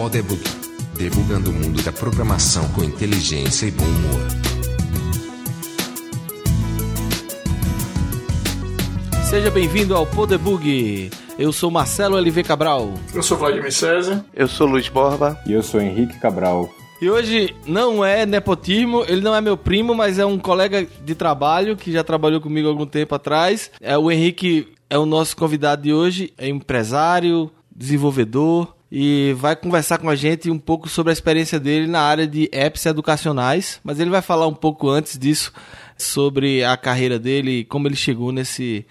Podebug, debugando o mundo da programação com inteligência e bom humor. Seja bem-vindo ao Podebug. Eu sou Marcelo LV Cabral. Eu sou Vladimir César. Eu sou Luiz Borba. E eu sou Henrique Cabral. E hoje não é nepotismo, ele não é meu primo, mas é um colega de trabalho que já trabalhou comigo algum tempo atrás. É o Henrique é o nosso convidado de hoje, é empresário, desenvolvedor e vai conversar com a gente um pouco sobre a experiência dele na área de apps educacionais, mas ele vai falar um pouco antes disso sobre a carreira dele e como ele chegou nesse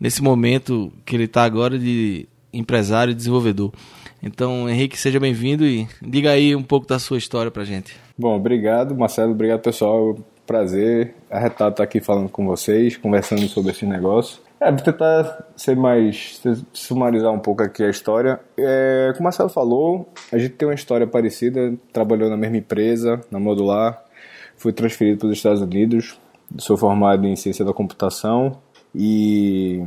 nesse momento que ele está agora de empresário e desenvolvedor. Então, Henrique, seja bem-vindo e diga aí um pouco da sua história pra gente. Bom, obrigado, Marcelo. Obrigado, pessoal. Prazer arretado estar aqui falando com vocês, conversando sobre esse negócio. É, vou tentar ser mais. sumarizar um pouco aqui a história. É, como o Marcelo falou, a gente tem uma história parecida, trabalhou na mesma empresa, na Modular. Fui transferido para os Estados Unidos. Sou formado em ciência da computação e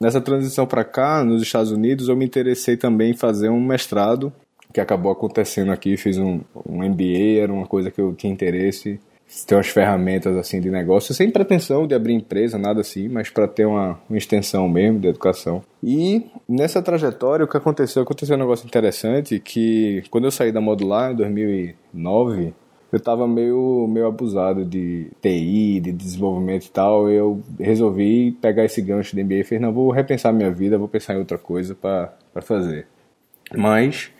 Nessa transição para cá, nos Estados Unidos, eu me interessei também em fazer um mestrado, que acabou acontecendo aqui. Fiz um, um MBA, era uma coisa que eu tinha interesse. Ter umas ferramentas assim de negócio, sem pretensão de abrir empresa, nada assim, mas para ter uma, uma extensão mesmo de educação. E nessa trajetória, o que aconteceu? Aconteceu um negócio interessante que quando eu saí da Modular em 2009, eu estava meio, meio abusado de TI, de desenvolvimento e tal. Eu resolvi pegar esse gancho de MBA e falei, não, vou repensar minha vida, vou pensar em outra coisa para fazer. Mas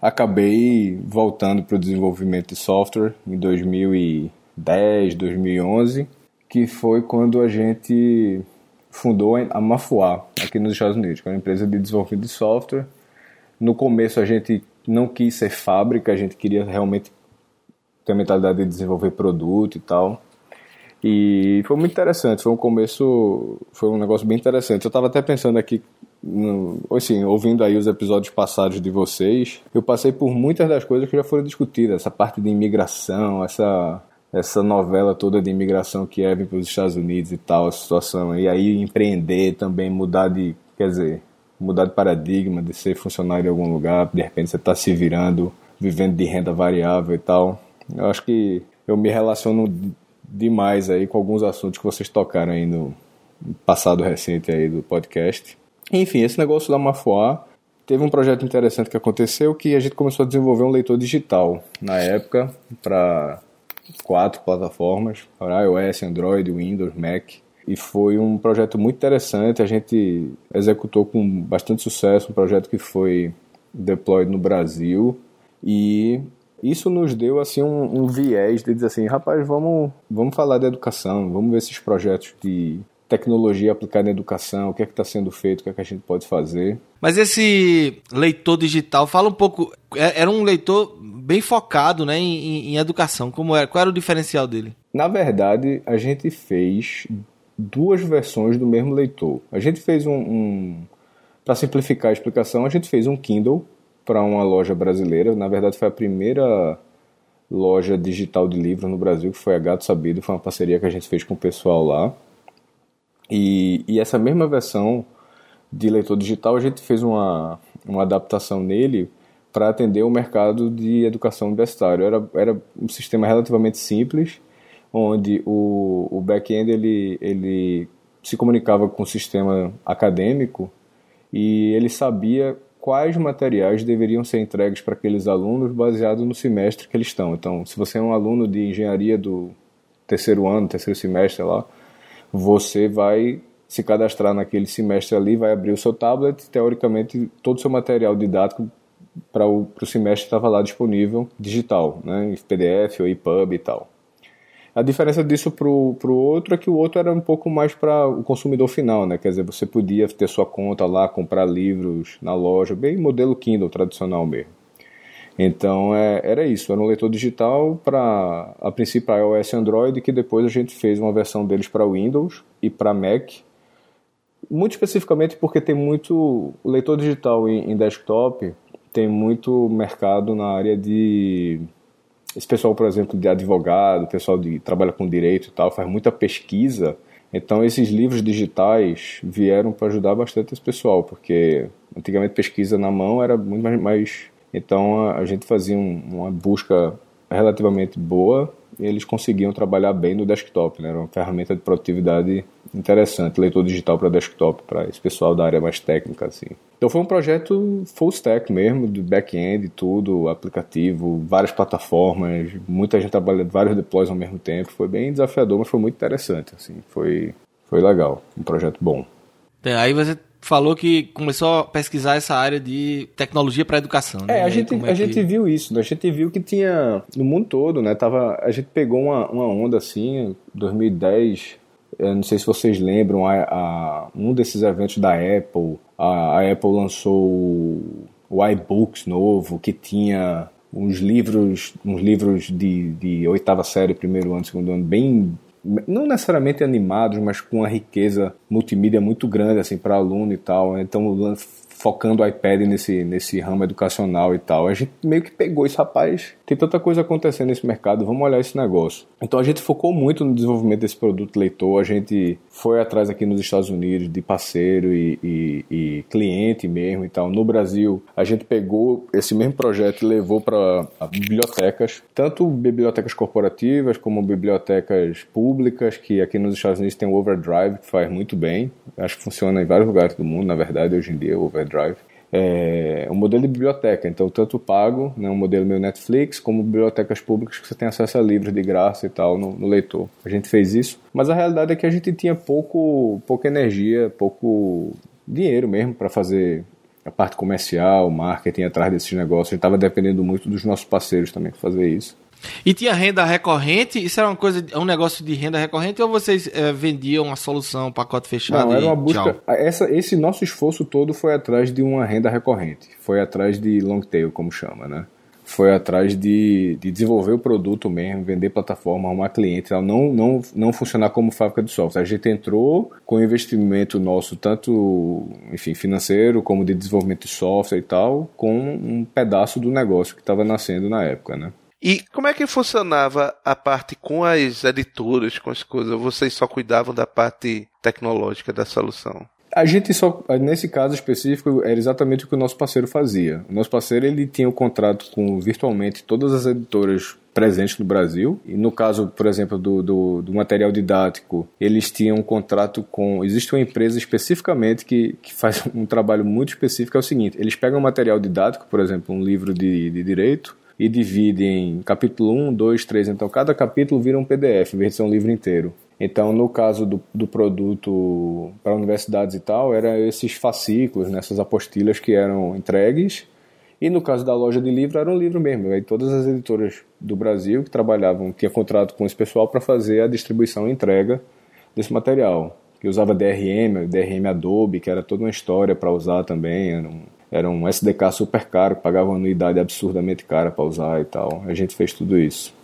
acabei voltando para o desenvolvimento de software em 2010, 2011, que foi quando a gente fundou a Mafuá, aqui nos Estados Unidos, que é uma empresa de desenvolvimento de software. No começo a gente não quis ser fábrica, a gente queria realmente ter a mentalidade de desenvolver produto e tal. E foi muito interessante, foi um começo, foi um negócio bem interessante. Eu estava até pensando aqui, no, assim, ouvindo aí os episódios passados de vocês, eu passei por muitas das coisas que já foram discutidas, essa parte de imigração, essa essa novela toda de imigração que é vir para os Estados Unidos e tal, a situação. E aí empreender também, mudar de, quer dizer, mudar de paradigma, de ser funcionário em algum lugar, de repente você está se virando, vivendo de renda variável e tal. Eu acho que eu me relaciono demais aí com alguns assuntos que vocês tocaram aí no passado recente aí do podcast. Enfim, esse negócio da Mafuá teve um projeto interessante que aconteceu que a gente começou a desenvolver um leitor digital na época para quatro plataformas, para iOS, Android, Windows, Mac. E foi um projeto muito interessante, a gente executou com bastante sucesso, um projeto que foi deployed no Brasil e isso nos deu assim um, um, viés de dizer assim, rapaz, vamos, vamos falar de educação, vamos ver esses projetos de tecnologia aplicada em educação, o que é que está sendo feito, o que é que a gente pode fazer. Mas esse leitor digital, fala um pouco, é, era um leitor bem focado né, em, em educação, como era, qual era o diferencial dele? Na verdade, a gente fez duas versões do mesmo leitor. A gente fez um, um para simplificar a explicação, a gente fez um Kindle para uma loja brasileira. Na verdade, foi a primeira loja digital de livros no Brasil, que foi a Gato Sabido. Foi uma parceria que a gente fez com o pessoal lá. E, e essa mesma versão de leitor digital, a gente fez uma, uma adaptação nele para atender o mercado de educação universitária. Era, era um sistema relativamente simples, onde o, o back-end ele, ele se comunicava com o sistema acadêmico e ele sabia quais materiais deveriam ser entregues para aqueles alunos baseado no semestre que eles estão. Então, se você é um aluno de engenharia do terceiro ano, terceiro semestre lá, você vai se cadastrar naquele semestre ali, vai abrir o seu tablet, teoricamente todo o seu material didático para o semestre estava lá disponível digital, né, em PDF ou EPUB e tal. A diferença disso para o outro é que o outro era um pouco mais para o consumidor final, né? Quer dizer, você podia ter sua conta lá, comprar livros na loja, bem modelo Kindle tradicional mesmo. Então é, era isso, era um leitor digital para a princípio para iOS e Android, que depois a gente fez uma versão deles para Windows e para Mac. Muito especificamente porque tem muito leitor digital em, em desktop tem muito mercado na área de esse pessoal, por exemplo, de advogado, pessoal que trabalha com direito e tal, faz muita pesquisa. Então, esses livros digitais vieram para ajudar bastante esse pessoal, porque antigamente pesquisa na mão era muito mais, mais Então a gente fazia um, uma busca relativamente boa e eles conseguiam trabalhar bem no desktop, né? Era uma ferramenta de produtividade interessante, leitor digital para desktop, para esse pessoal da área mais técnica, assim. Então foi um projeto full stack mesmo, de back-end, tudo, aplicativo, várias plataformas, muita gente trabalhando, vários deploys ao mesmo tempo. Foi bem desafiador, mas foi muito interessante, assim. Foi, foi legal, um projeto bom. É, aí você falou que começou a pesquisar essa área de tecnologia para educação. Né? É, a, gente, é a gente viu isso, né? a gente viu que tinha no mundo todo, né? Tava, a gente pegou uma, uma onda assim, 2010, eu não sei se vocês lembram, a, a um desses eventos da Apple, a, a Apple lançou o, o iBooks novo, que tinha uns livros, uns livros de, de oitava série, primeiro ano, segundo ano, bem não necessariamente animados, mas com uma riqueza multimídia muito grande assim para aluno e tal. Então focando o iPad nesse, nesse ramo educacional e tal. A gente meio que pegou esse rapaz, tem tanta coisa acontecendo nesse mercado, vamos olhar esse negócio. Então a gente focou muito no desenvolvimento desse produto leitor, a gente foi atrás aqui nos Estados Unidos de parceiro e, e, e cliente mesmo e tal. No Brasil, a gente pegou esse mesmo projeto e levou para bibliotecas, tanto bibliotecas corporativas como bibliotecas públicas, que aqui nos Estados Unidos tem o Overdrive, que faz muito bem. Acho que funciona em vários lugares do mundo, na verdade, hoje em dia, o Overdrive Drive. É um modelo de biblioteca, então tanto pago, né, um modelo meu Netflix, como bibliotecas públicas que você tem acesso a livros de graça e tal no, no leitor. A gente fez isso, mas a realidade é que a gente tinha pouco, pouca energia, pouco dinheiro mesmo para fazer a parte comercial, marketing atrás desses negócios. A gente estava dependendo muito dos nossos parceiros também para fazer isso. E tinha renda recorrente? Isso era uma coisa, um negócio de renda recorrente ou vocês é, vendiam uma solução, um pacote fechado? Não, era uma busca. Essa, esse nosso esforço todo foi atrás de uma renda recorrente. Foi atrás de long tail, como chama, né? Foi atrás de, de desenvolver o produto mesmo, vender plataforma, arrumar cliente, não, não, não funcionar como fábrica de software. A gente entrou com investimento nosso, tanto enfim, financeiro como de desenvolvimento de software e tal, com um pedaço do negócio que estava nascendo na época, né? E como é que funcionava a parte com as editoras, com as coisas? Vocês só cuidavam da parte tecnológica da solução? A gente só, nesse caso específico, era exatamente o que o nosso parceiro fazia. O nosso parceiro ele tinha um contrato com virtualmente todas as editoras presentes no Brasil. E no caso, por exemplo, do, do, do, material didático, eles tinham um contrato com. Existe uma empresa especificamente que, que faz um trabalho muito específico. É o seguinte: eles pegam material didático, por exemplo, um livro de, de direito, e divide em capítulo 1, 2, 3. Então, cada capítulo vira um PDF, em vez de ser um livro inteiro. Então, no caso do, do produto para universidades e tal, eram esses fascículos, nessas apostilhas que eram entregues. E no caso da loja de livro, era um livro mesmo. Aí todas as editoras do Brasil que trabalhavam, tinha contrato com esse pessoal para fazer a distribuição e entrega desse material. Que usava DRM, DRM Adobe, que era toda uma história para usar também. Era um, SDK super caro, pagava uma anuidade absurdamente cara para usar e tal. A gente fez tudo isso.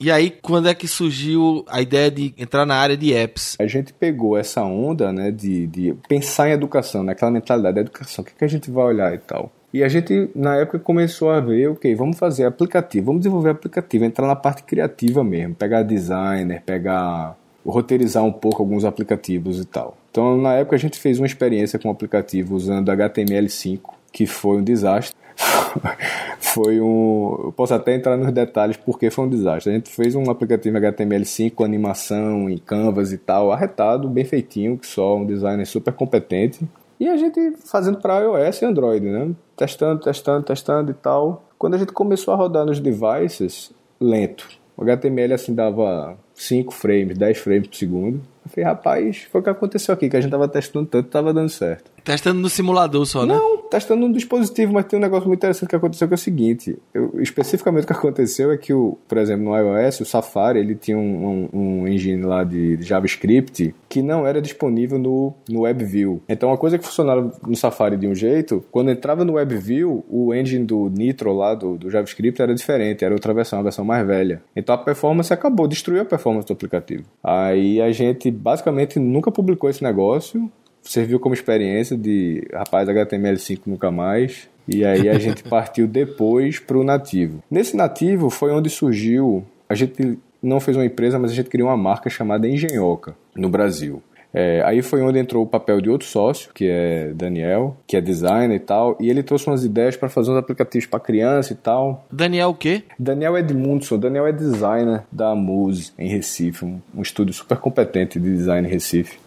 E aí, quando é que surgiu a ideia de entrar na área de apps? A gente pegou essa onda, né, de, de pensar em educação, naquela mentalidade da educação, o que, que a gente vai olhar e tal. E a gente, na época, começou a ver, ok, vamos fazer aplicativo, vamos desenvolver aplicativo, entrar na parte criativa mesmo, pegar designer, pegar roteirizar um pouco alguns aplicativos e tal. Então, na época, a gente fez uma experiência com um aplicativo usando HTML5, que foi um desastre. foi um. Eu posso até entrar nos detalhes porque foi um desastre. A gente fez um aplicativo HTML5 com animação em Canvas e tal, arretado, bem feitinho, que só um designer super competente. E a gente fazendo para iOS e Android, né? Testando, testando, testando e tal. Quando a gente começou a rodar nos devices, lento. O HTML assim dava 5 frames, 10 frames por segundo. Eu falei, rapaz, foi o que aconteceu aqui, que a gente tava testando tanto, tava dando certo. Testando no simulador só, né? Não, testando no dispositivo, mas tem um negócio muito interessante que aconteceu que é o seguinte, eu, especificamente o que aconteceu é que, o, por exemplo, no iOS, o Safari, ele tinha um, um, um engine lá de, JavaScript que não era disponível no, no WebView. Então, uma coisa que funcionava no Safari de um jeito, quando entrava no WebView, o engine do Nitro lá, do, do JavaScript, era diferente, era outra versão, a versão mais velha. Então, a performance acabou, destruiu a performance do aplicativo. Aí, a gente basicamente nunca publicou esse negócio, serviu como experiência de, rapaz, HTML5 nunca mais. E aí a gente partiu depois para o nativo. Nesse nativo foi onde surgiu, a gente não fez uma empresa, mas a gente criou uma marca chamada Engenhoca no Brasil. É, aí foi onde entrou o papel de outro sócio, que é Daniel, que é designer e tal, e ele trouxe umas ideias para fazer uns aplicativos para criança e tal. Daniel o quê? Daniel Edmundson, Daniel é designer da Muse em Recife, um, um estúdio super competente de design em Recife.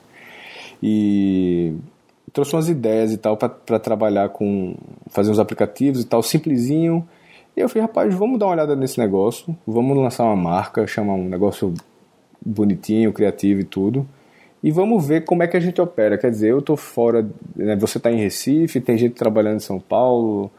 E trouxe umas ideias e tal para trabalhar com fazer uns aplicativos e tal simplesinho. E eu falei, rapaz, vamos dar uma olhada nesse negócio, vamos lançar uma marca, chamar um negócio bonitinho, criativo e tudo e vamos ver como é que a gente opera. Quer dizer, eu estou fora, né, você está em Recife, tem gente trabalhando em São Paulo,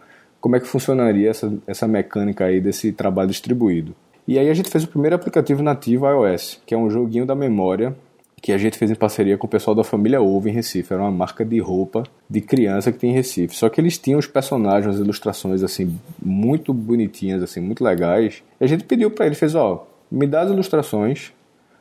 como é que funcionaria essa, essa mecânica aí desse trabalho distribuído? E aí a gente fez o primeiro aplicativo nativo iOS, que é um joguinho da memória que a gente fez em parceria com o pessoal da família Ovo em Recife. Era uma marca de roupa de criança que tem em Recife. Só que eles tinham os personagens, as ilustrações assim muito bonitinhas, assim muito legais. E a gente pediu para ele, fez ó, me dá as ilustrações,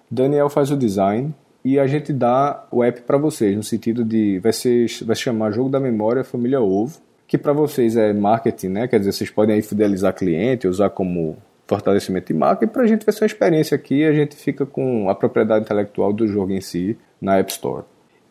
Daniel faz o design e a gente dá o app para vocês, no sentido de vai, ser, vai se chamar Jogo da Memória Família Ovo, que para vocês é marketing, né? Quer dizer, vocês podem aí fidelizar cliente, usar como fortalecimento de marca, e para a gente vai ser uma experiência aqui, a gente fica com a propriedade intelectual do jogo em si na App Store.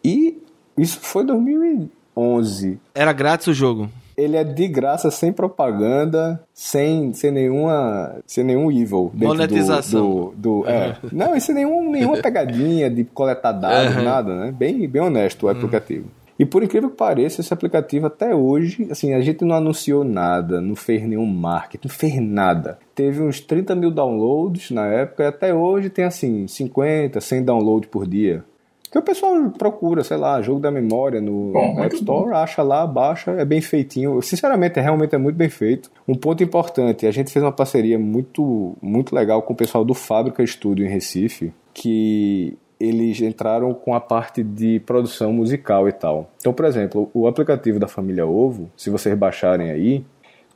E isso foi 2011. Era grátis o jogo? ele é de graça, sem propaganda, sem, sem nenhuma sem nenhum evil. Monetização. Do, do, do é. Não, e sem nenhum, nenhuma pegadinha de coletar dados, uhum. nada, né? Bem, bem honesto o uhum. E por incrível que pareça, esse aplicativo até hoje, assim, a gente não anunciou nada, não fez nenhum marketing, não fez nada. Teve uns 30 mil downloads na época e até hoje tem assim, 50, 100 downloads por dia. Que o pessoal procura, sei lá, jogo da memória no bom, App Store, bom. acha lá, baixa, é bem feitinho. Sinceramente, é, realmente é muito bem feito. Um ponto importante, a gente fez uma parceria muito, muito legal com o pessoal do Fábrica Studio em Recife, que eles entraram com a parte de produção musical e tal. Então, por exemplo, o aplicativo da família Ovo, se vocês baixarem aí,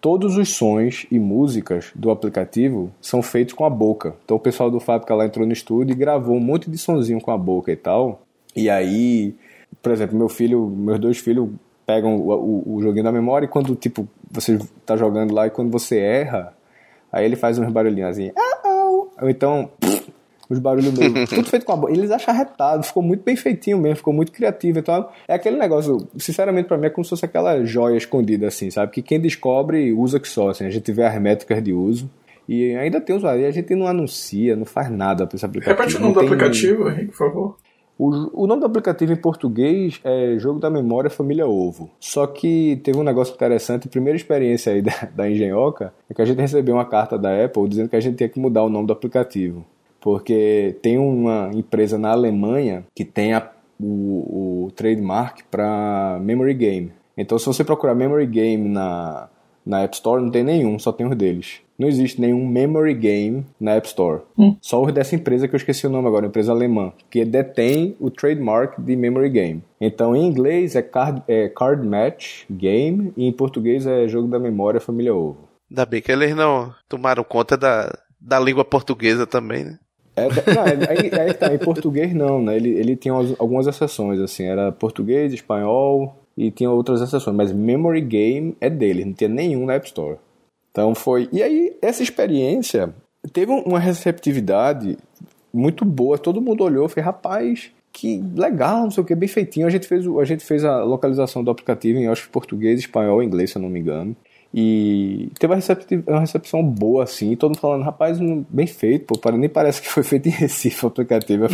todos os sons e músicas do aplicativo são feitos com a boca. Então o pessoal do Fábrica lá entrou no estúdio e gravou um monte de sonzinho com a boca e tal. E aí, por exemplo, meu filho, meus dois filhos pegam o, o, o joguinho da memória e quando, tipo, você tá jogando lá e quando você erra, aí ele faz uns barulhinhos assim, ou então, os barulhos meio, tudo feito com a boca. Eles acham arretado, ficou muito bem feitinho mesmo, ficou muito criativo. Então, é aquele negócio, sinceramente, para mim é como se fosse aquela joia escondida, assim, sabe? Que quem descobre usa que só, assim, a gente vê as métricas de uso. E ainda tem usuário, e a gente não anuncia, não faz nada para esse aplicativo. Repete o nome do aplicativo, Henrique, por favor. O, o nome do aplicativo em português é Jogo da Memória Família Ovo. Só que teve um negócio interessante. A primeira experiência aí da, da Engenhoca é que a gente recebeu uma carta da Apple dizendo que a gente tinha que mudar o nome do aplicativo. Porque tem uma empresa na Alemanha que tem a, o, o trademark para Memory Game. Então, se você procurar Memory Game na, na App Store, não tem nenhum, só tem os deles. Não existe nenhum memory game na App Store. Hum. Só os dessa empresa que eu esqueci o nome agora, empresa alemã, que detém o trademark de memory game. Então, em inglês é card, é card Match Game e em português é Jogo da Memória Família Ovo. Ainda bem que eles não tomaram conta da, da língua portuguesa também, né? É, não, aí, aí tá, em português não, né? Ele, ele tinha algumas exceções, assim, era português, espanhol e tinha outras exceções, mas Memory Game é dele, não tinha nenhum na App Store. Então foi. E aí, essa experiência teve uma receptividade muito boa. Todo mundo olhou e rapaz, que legal, não sei o que, bem feitinho. A gente fez, a, gente fez a localização do aplicativo em acho, português, espanhol e inglês, se eu não me engano. E teve uma, uma recepção boa, assim, todo mundo falando, rapaz, bem feito, pô, nem parece que foi feito em Recife o aplicativo.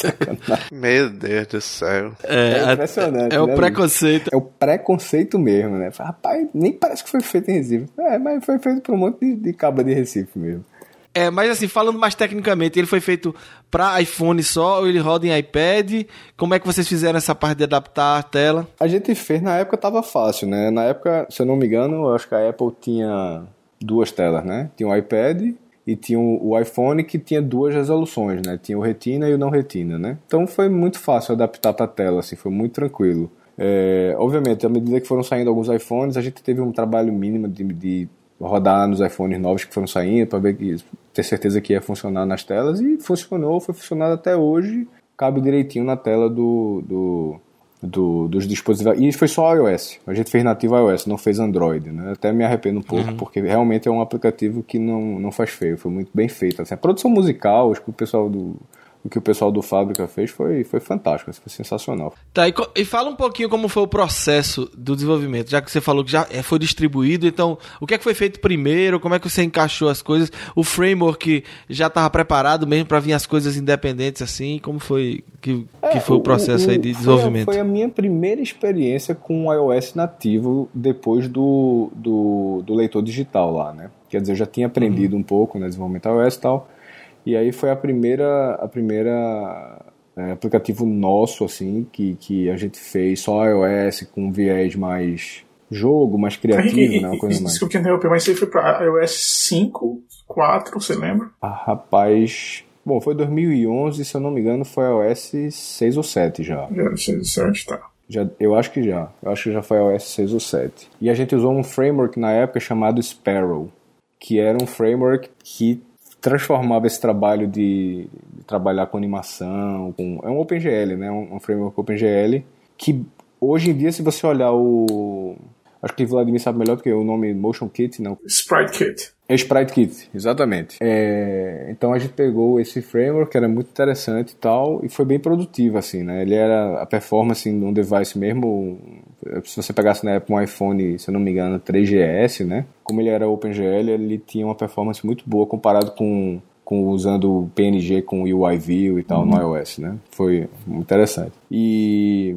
Meu Deus do céu. É, é impressionante. É, é o né, preconceito. É o preconceito mesmo, né? Rapaz, nem parece que foi feito em Recife. É, mas foi feito por um monte de, de caba de Recife mesmo. É, mas assim, falando mais tecnicamente, ele foi feito para iPhone só ou ele roda em iPad? Como é que vocês fizeram essa parte de adaptar a tela? A gente fez, na época tava fácil, né? Na época, se eu não me engano, eu acho que a Apple tinha duas telas, né? Tinha o iPad e tinha o iPhone que tinha duas resoluções, né? Tinha o Retina e o não Retina, né? Então foi muito fácil adaptar para a tela, assim, foi muito tranquilo. É, obviamente, à medida que foram saindo alguns iPhones, a gente teve um trabalho mínimo de, de rodar nos iPhones novos que foram saindo para ver que ter certeza que ia funcionar nas telas e funcionou, foi funcionando até hoje, cabe direitinho na tela do, do, do, dos dispositivos. E foi só iOS, a gente fez nativo iOS, não fez Android, né? Até me arrependo um pouco, uhum. porque realmente é um aplicativo que não, não faz feio, foi muito bem feito. Assim, a produção musical, acho que o pessoal do, o que o pessoal do Fábrica fez foi, foi fantástico, foi sensacional. Tá, e, e, fala um pouquinho como foi o processo do desenvolvimento, já que você falou que já é, foi distribuído, então o que é que foi feito primeiro, como é que você encaixou as coisas, o framework já estava preparado mesmo para vir as coisas independentes assim, como foi que, que é, foi o processo o, aí de desenvolvimento? Foi a, foi a minha primeira experiência com o iOS nativo depois do, do, do leitor digital lá, né? Quer dizer, eu já tinha aprendido uhum. um pouco no né, desenvolvimento iOS e tal, e aí foi a primeira, a primeira é, aplicativo nosso, assim, que, que a gente fez só iOS com viés mais jogo, mais criativo, e, né? Uma coisa mais. Desculpa interromper, mas isso aí foi para iOS 5, 4, você lembra? Ah, rapaz. Bom, foi 2011, se eu não me engano, foi iOS 6 ou 7 já. Já, 6 ou 7, tá. Já, eu acho que já. Eu acho que já foi iOS 6 ou 7. E a gente usou um framework na época chamado Sparrow, que era um framework que transformava esse trabalho de, de trabalhar com animação, com, é um OpenGL, né? Um, um framework OpenGL que hoje em dia, se você olhar o Acho que o Vladimir sabe melhor do que o nome Motion Kit, não. Sprite Kit. É Sprite Kit, exatamente. É, então a gente pegou esse framework que era muito interessante e tal, e foi bem produtivo, assim, né? Ele era a performance num device mesmo. Se você pegasse na época um iPhone, se eu não me engano, 3GS, né? Como ele era OpenGL, ele tinha uma performance muito boa comparado com com, usando PNG com UI View e tal uhum. no iOS, né? Foi interessante. E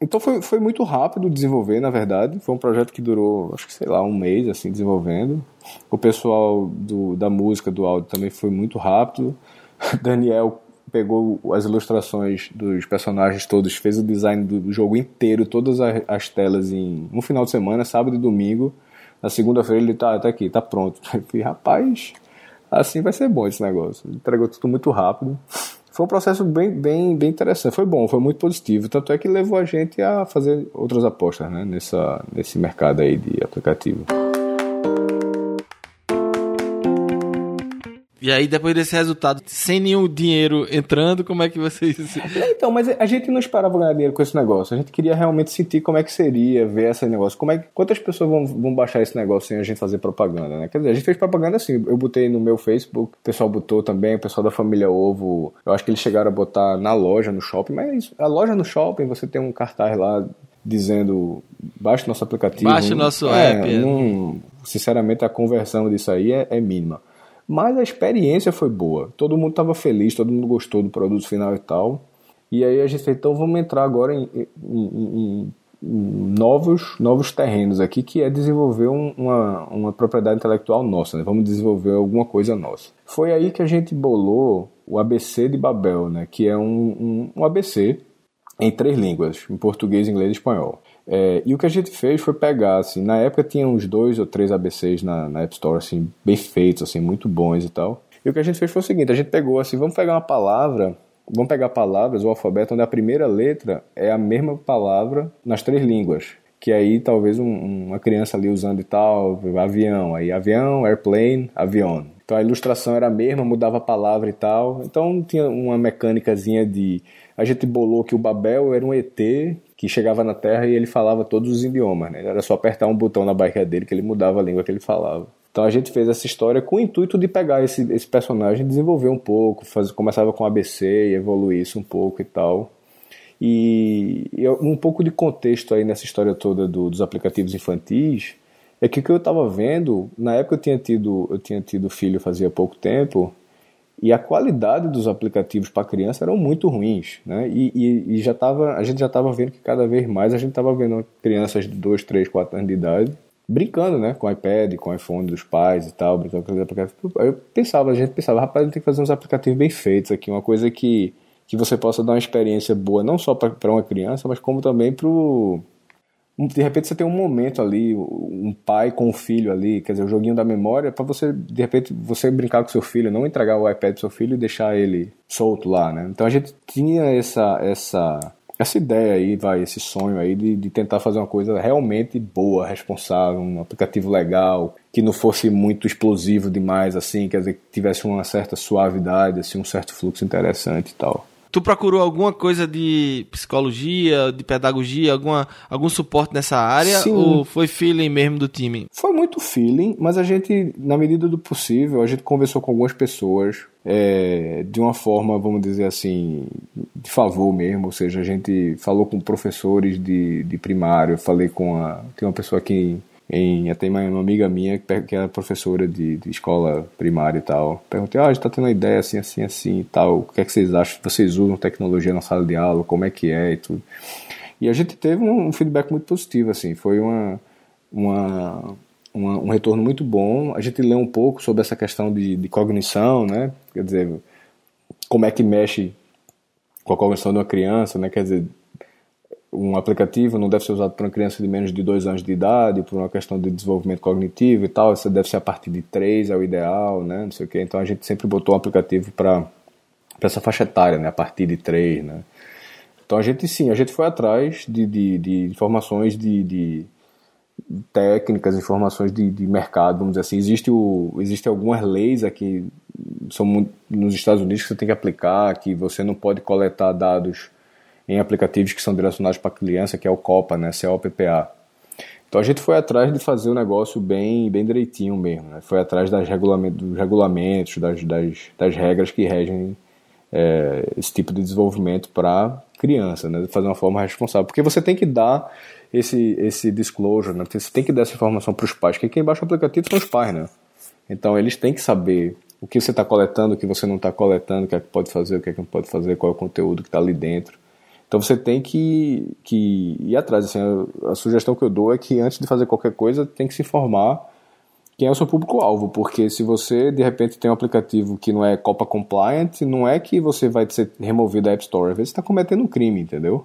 então foi, foi muito rápido desenvolver, na verdade. Foi um projeto que durou, acho que sei lá, um mês assim desenvolvendo. O pessoal do, da música, do áudio também foi muito rápido. Daniel pegou as ilustrações dos personagens todos, fez o design do, jogo inteiro, todas as, as, telas em um final de semana, sábado e domingo. Na segunda-feira ele tá, tá aqui, tá pronto. Eu falei, rapaz, assim vai ser bom esse negócio. Ele entregou tudo muito rápido. Foi um processo bem, bem, bem interessante. Foi bom, foi muito positivo. Tanto é que levou a gente a fazer outras apostas né, nessa, nesse mercado aí de aplicativo. E aí, depois desse resultado, sem nenhum dinheiro entrando, como é que vocês. Então, mas a gente não esperava ganhar dinheiro com esse negócio. A gente queria realmente sentir como é que seria ver esse negócio. Como é, quantas pessoas vão, vão baixar esse negócio sem a gente fazer propaganda, né? Quer dizer, a gente fez propaganda assim. Eu botei no meu Facebook, o pessoal botou também, o pessoal da família Ovo. Eu acho que eles chegaram a botar na loja, no shopping, mas a loja no shopping, você tem um cartaz lá dizendo baixe nosso aplicativo. Baixe nosso é, app. É. Não, sinceramente, a conversão disso aí é, é mínima. Mas a experiência foi boa. Todo mundo estava feliz, todo mundo gostou do produto final e tal. E aí a gente fez, então vamos entrar agora em, em, em, em novos, novos terrenos aqui, que é desenvolver um, uma, uma propriedade intelectual nossa, né? Vamos desenvolver alguma coisa nossa. Foi aí que a gente bolou o ABC de Babel, né? Que é um, um, um ABC em três línguas, em português, inglês e espanhol. É, e o que a gente fez foi pegar, assim, na época tinha uns dois ou três ABCs na, na App Store, assim, bem feitos, assim, muito bons e tal. E o que a gente fez foi o seguinte, a gente pegou assim, vamos pegar uma palavra, vamos pegar palavras, o alfabeto, onde a primeira letra é a mesma palavra nas três línguas. Que aí talvez um, uma criança ali usando e tal, avião, aí avião, airplane, avião. Então a ilustração era a mesma, mudava a palavra e tal. Então tinha uma mecânicazinha de. A gente bolou que o Babel era um ET que chegava na Terra e ele falava todos os idiomas, né? Era só apertar um botão na barriga dele que ele mudava a língua que ele falava. Então a gente fez essa história com o intuito de pegar esse, esse personagem, desenvolver um pouco, faz, começava com ABC e evoluir isso um pouco e tal. E, e um pouco de contexto aí nessa história toda do, dos aplicativos infantis é que o que eu estava vendo, na época eu tinha tido eu tinha tido filho fazia pouco tempo e a qualidade dos aplicativos para criança eram muito ruins, né? E, e, e já tava, a gente já estava vendo que cada vez mais a gente estava vendo crianças de 2, 3, 4 anos de idade brincando, né, com iPad, com iPhone dos pais e tal, brincando com os aplicativos. Eu pensava, a gente pensava, rapaz, tem que fazer uns aplicativos bem feitos aqui, uma coisa que que você possa dar uma experiência boa não só para uma criança, mas como também para o de repente você tem um momento ali, um pai com o filho ali, quer dizer, o joguinho da memória, para você, de repente, você brincar com seu filho, não entregar o iPad pro seu filho e deixar ele solto lá, né? Então a gente tinha essa essa essa ideia aí, vai, esse sonho aí de, de tentar fazer uma coisa realmente boa, responsável, um aplicativo legal, que não fosse muito explosivo demais, assim, quer dizer, que tivesse uma certa suavidade, assim, um certo fluxo interessante e tal. Tu procurou alguma coisa de psicologia, de pedagogia, alguma, algum suporte nessa área? Sim. Ou foi feeling mesmo do time? Foi muito feeling, mas a gente, na medida do possível, a gente conversou com algumas pessoas é, de uma forma, vamos dizer assim, de favor mesmo, ou seja, a gente falou com professores de, de primário, falei com a. Tem uma pessoa aqui em. Até uma, uma amiga minha que é professora de, de escola primária e tal. Perguntei, ah, a gente tá tendo uma ideia assim, assim, assim e tal. O que é que vocês acham? Vocês usam tecnologia na sala de aula? Como é que é e tudo. E a gente teve um, um feedback muito positivo, assim. Foi uma. uma uma, um retorno muito bom. A gente lê um pouco sobre essa questão de, de cognição, né? Quer dizer, como é que mexe com a cognição de uma criança, né? Quer dizer, um aplicativo não deve ser usado para uma criança de menos de dois anos de idade, por uma questão de desenvolvimento cognitivo e tal. Isso deve ser a partir de três é o ideal, né? Não sei o quê. Então a gente sempre botou um aplicativo para essa faixa etária, né? A partir de três, né? Então a gente sim, a gente foi atrás de, de, de informações de, de técnicas, informações de, de mercado, vamos dizer assim. Existe, o, existe algumas leis aqui, são nos Estados Unidos que você tem que aplicar, que você não pode coletar dados em aplicativos que são direcionados para criança, que é o COPA, né, COPPA. Então a gente foi atrás de fazer o negócio bem, bem direitinho mesmo, né? foi atrás das regulamentos, dos regulamentos, das, das, das regras que regem é, esse tipo de desenvolvimento para criança, né? de fazer uma forma responsável, porque você tem que dar esse, esse disclosure, né? Você tem que dar essa informação para os pais, porque quem baixa o aplicativo são os pais, né? Então eles têm que saber o que você está coletando, o que você não está coletando, o que é que pode fazer, o que é que não pode fazer, qual é o conteúdo que está ali dentro. Então você tem que, que ir atrás. Assim, a, a, sugestão que eu dou é que antes de fazer qualquer coisa, tem que se informar quem é o seu público-alvo, porque se você de repente tem um aplicativo que não é Copa Compliant, não é que você vai ser removido da App Store, às vezes você está cometendo um crime, entendeu?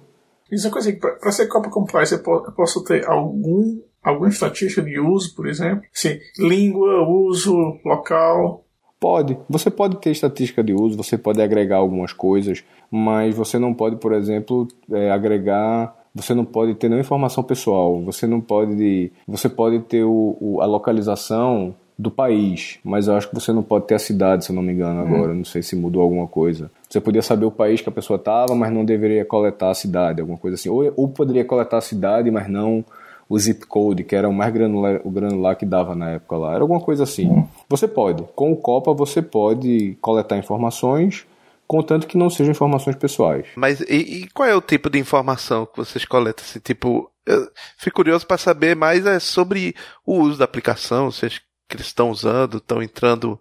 Isso é coisa para ser Copa Compliance, eu posso ter algum, alguma estatística de uso, por exemplo? Sim, língua, uso, local. Pode. Você pode ter estatística de uso, você pode agregar algumas coisas, mas você não pode, por exemplo, é, agregar. Você não pode ter nenhuma informação pessoal. Você não pode. Você pode ter o, o, a localização do país, mas eu acho que você não pode ter a cidade, se eu não me engano, agora. Hum. Não sei se mudou alguma coisa. Você podia saber o país que a pessoa estava, mas não deveria coletar a cidade, alguma coisa assim. Ou, ou poderia coletar a cidade, mas não o zip code, que era o mais granular, o granular que dava na época lá. Era alguma coisa assim. Hum. Você pode. Com o Copa, você pode coletar informações, contanto que não sejam informações pessoais. Mas e, e qual é o tipo de informação que vocês coletam? Assim, tipo, eu fico curioso para saber mais é sobre o uso da aplicação, vocês eles estão usando, estão entrando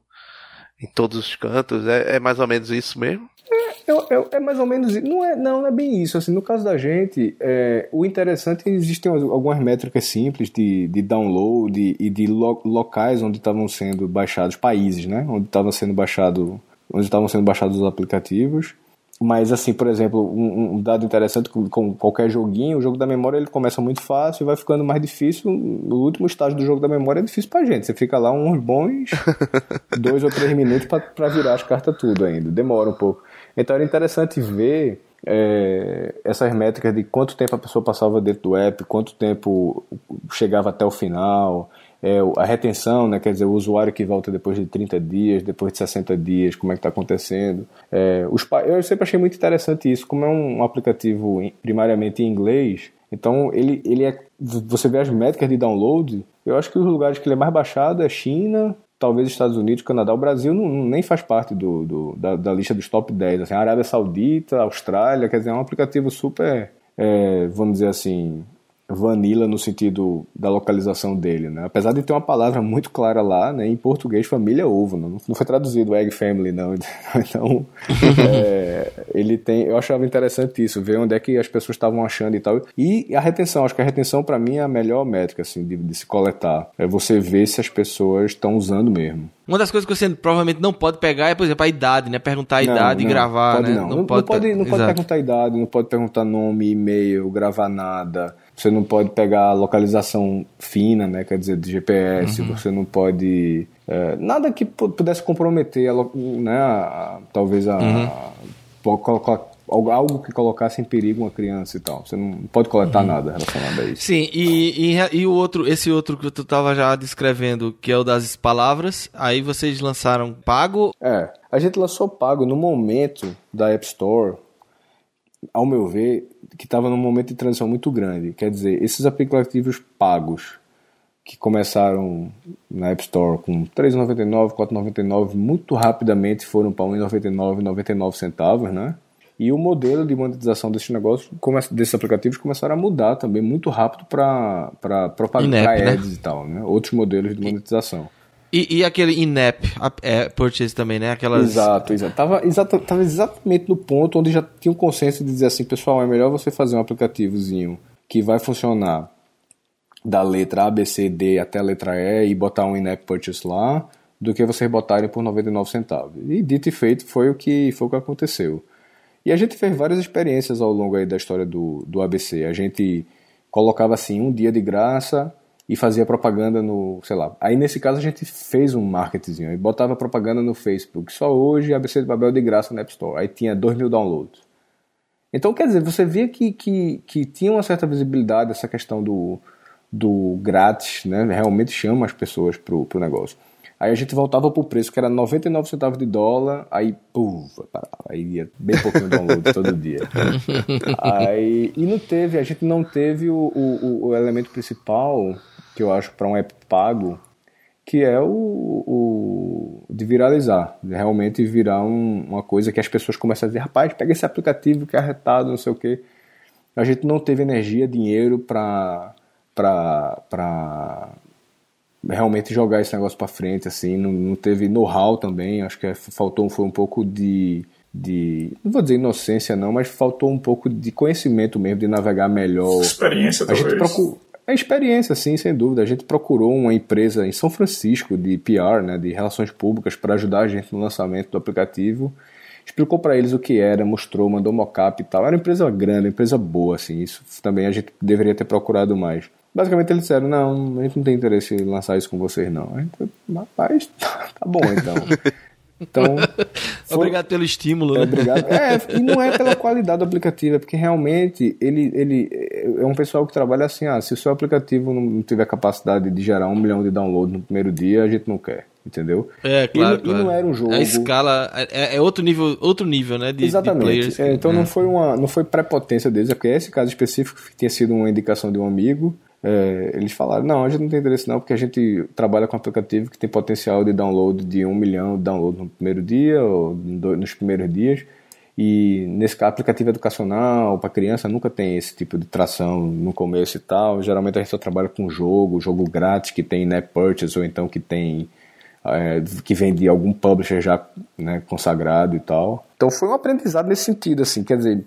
em todos os cantos. É, é mais ou menos isso mesmo? É, é, é, mais ou menos não é não, não é bem isso assim no caso da gente é, o interessante é que existem algumas métricas simples de, de download e de lo, locais onde estavam sendo baixados países né onde estavam sendo baixado onde estavam sendo baixados os aplicativos mas, assim, por exemplo, um, um, dado interessante com, com, qualquer joguinho, o jogo da memória ele começa muito fácil e vai ficando mais difícil. No último estágio do jogo da memória é difícil pra gente. Você fica lá uns bons dois ou três minutos para virar as cartas tudo ainda. Demora um pouco. Então era interessante ver é, essas métricas de quanto tempo a pessoa passava dentro do app, quanto tempo chegava até o final é, a retenção, né, quer dizer, o usuário que volta depois de 30 dias, depois de 60 dias, como é que está acontecendo. É, os, eu sempre achei muito interessante isso, como é um aplicativo primariamente em inglês, então ele, ele é, você vê as métricas de download, eu acho que os lugares que ele é mais baixado é China, talvez Estados Unidos, Canadá. O Brasil não, nem faz parte do, do da, da, lista dos top 10. Assim, Arábia Saudita, Austrália, quer dizer, é um aplicativo super, é, vamos dizer assim, vanilla no sentido da localização dele, né? Apesar de ter uma palavra muito clara lá, né? Em português, família ovo, não, não foi traduzido egg family, não. Então, é, ele tem, eu achava interessante isso, ver onde é que as pessoas estavam achando e tal. E a retenção, acho que a retenção para mim é a melhor métrica, assim, de, de se coletar. É você ver se as pessoas estão usando mesmo. Uma das coisas que você provavelmente não pode pegar é, por exemplo, a idade, né? Perguntar a não, idade não, e gravar, pode né? Não, não, pode, não pode, não pode perguntar a idade, não pode perguntar nome, e-mail, gravar nada. Você não pode pegar localização fina, né? Quer dizer, de GPS. Uhum. Você não pode... É, nada que pudesse comprometer, a, né? A, talvez a... Uhum. a, algo que colocasse em perigo uma criança e tal. Você não pode coletar uhum. nada relacionado a isso. Sim, e, e, e, o outro, esse outro que tu estava já descrevendo, que é o das palavras, aí vocês lançaram pago? É, a gente lançou pago no momento da App Store, ao meu ver, que estava num momento de transição muito grande. Quer dizer, esses aplicativos pagos que começaram na App Store com 3,99, 4,99, muito rapidamente foram para 1,99, 99 centavos, né? E o modelo de monetização desses negócios, desses aplicativos, começaram a mudar também muito rápido para propaganda né? ads e tal, né? Outros modelos de monetização. E, e aquele in-app é, purchase também, né? Aquelas... Exato, exato. Tava, exato. tava exatamente no ponto onde já tinha um consenso de dizer assim, pessoal, é melhor você fazer um aplicativozinho que vai funcionar da letra A, B, C, D até a letra E e botar um in-app purchase lá, do que vocês botarem por 99 centavos. E dito e feito foi o que foi o que aconteceu. E a gente fez várias experiências ao longo aí da história do, do ABC. A gente colocava assim um dia de graça e fazia propaganda no, sei lá. Aí nesse caso a gente fez um marketing e botava propaganda no Facebook. Só hoje ABC de Babel de graça na App Store. Aí tinha 2 mil downloads. Então quer dizer, você via que, que, que tinha uma certa visibilidade essa questão do, do grátis, né? Realmente chama as pessoas pro, pro negócio. Aí a gente voltava pro preço que era 99 centavos de dólar, aí, puf, aí ia bem pouquinho download todo dia. aí, e não teve, a gente não teve o, o, o elemento principal, que eu acho para um app pago, que é o, o de viralizar, de realmente virar um, uma coisa que as pessoas começam a dizer, rapaz, pega esse aplicativo que é arretado, não sei o que. A gente não teve energia, dinheiro para para realmente jogar esse negócio para frente, assim, não, não teve know-how também, acho que faltou foi um pouco de, de, não vou dizer inocência não, mas faltou um pouco de conhecimento mesmo, de navegar melhor. Experiência, a talvez. Gente procura, é experiência, sim, sem dúvida. A gente procurou uma empresa em São Francisco de PR, né, de relações públicas, para ajudar a gente no lançamento do aplicativo. Explicou para eles o que era, mostrou, mandou mockup e tal. Era uma empresa grande, uma empresa boa, assim. Isso também a gente deveria ter procurado mais. Basicamente eles disseram, não, a gente não tem interesse em lançar isso com vocês não. A gente, rapaz, tá, tá bom então. Então, foi... Obrigado pelo estímulo, é? Obrigado. É, e não é pela qualidade do aplicativo, é porque realmente ele, ele é um pessoal que trabalha assim, ah, se o seu aplicativo não tiver capacidade de gerar um milhão de downloads no primeiro dia, a gente não quer, entendeu? É, claro, e, claro. E não era um jogo... A escala é, é outro nível, outro nível, né, de, Exatamente. de players. É, então não foi uma não foi prepotência deles, é porque esse caso específico tinha sido uma indicação de um amigo, é, eles falaram, não, a gente não tem interesse não, porque a gente trabalha com um aplicativo que tem potencial de download de um milhão de downloads no primeiro dia ou nos primeiros dias. E nesse aplicativo educacional para criança nunca tem esse tipo de tração no começo e tal. Geralmente a gente só trabalha com jogo, jogo grátis que tem net purchase ou então que tem é, que vem de algum publisher já né, consagrado e tal. Então foi um aprendizado nesse sentido, assim, quer dizer,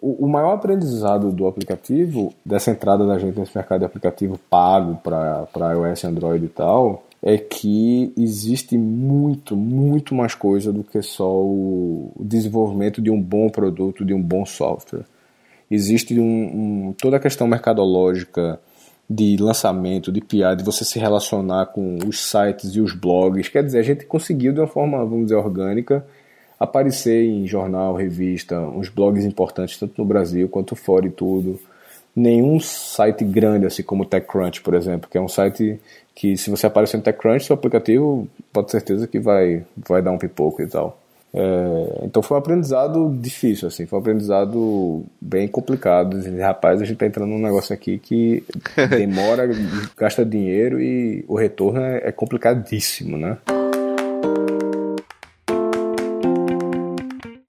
o, maior aprendizado do aplicativo, dessa entrada da gente nesse mercado de aplicativo pago para iOS, Android e tal, é que existe muito, muito mais coisa do que só o desenvolvimento de um bom produto, de um bom software. Existe um, um, toda a questão mercadológica de lançamento, de piada, de você se relacionar com os sites e os blogs. Quer dizer, a gente conseguiu de uma forma, vamos dizer, orgânica, aparecer em jornal, revista, uns blogs importantes, tanto no Brasil quanto fora e tudo. Nenhum site grande, assim como o TechCrunch, por exemplo, que é um site que se você aparecer no TechCrunch, seu aplicativo pode ter certeza que vai, vai dar um pipoco e tal. É, então foi um aprendizado difícil, assim, foi um aprendizado bem complicado. Rapaz, a gente tá entrando num negócio aqui que demora, gasta dinheiro e o retorno é, é complicadíssimo, né?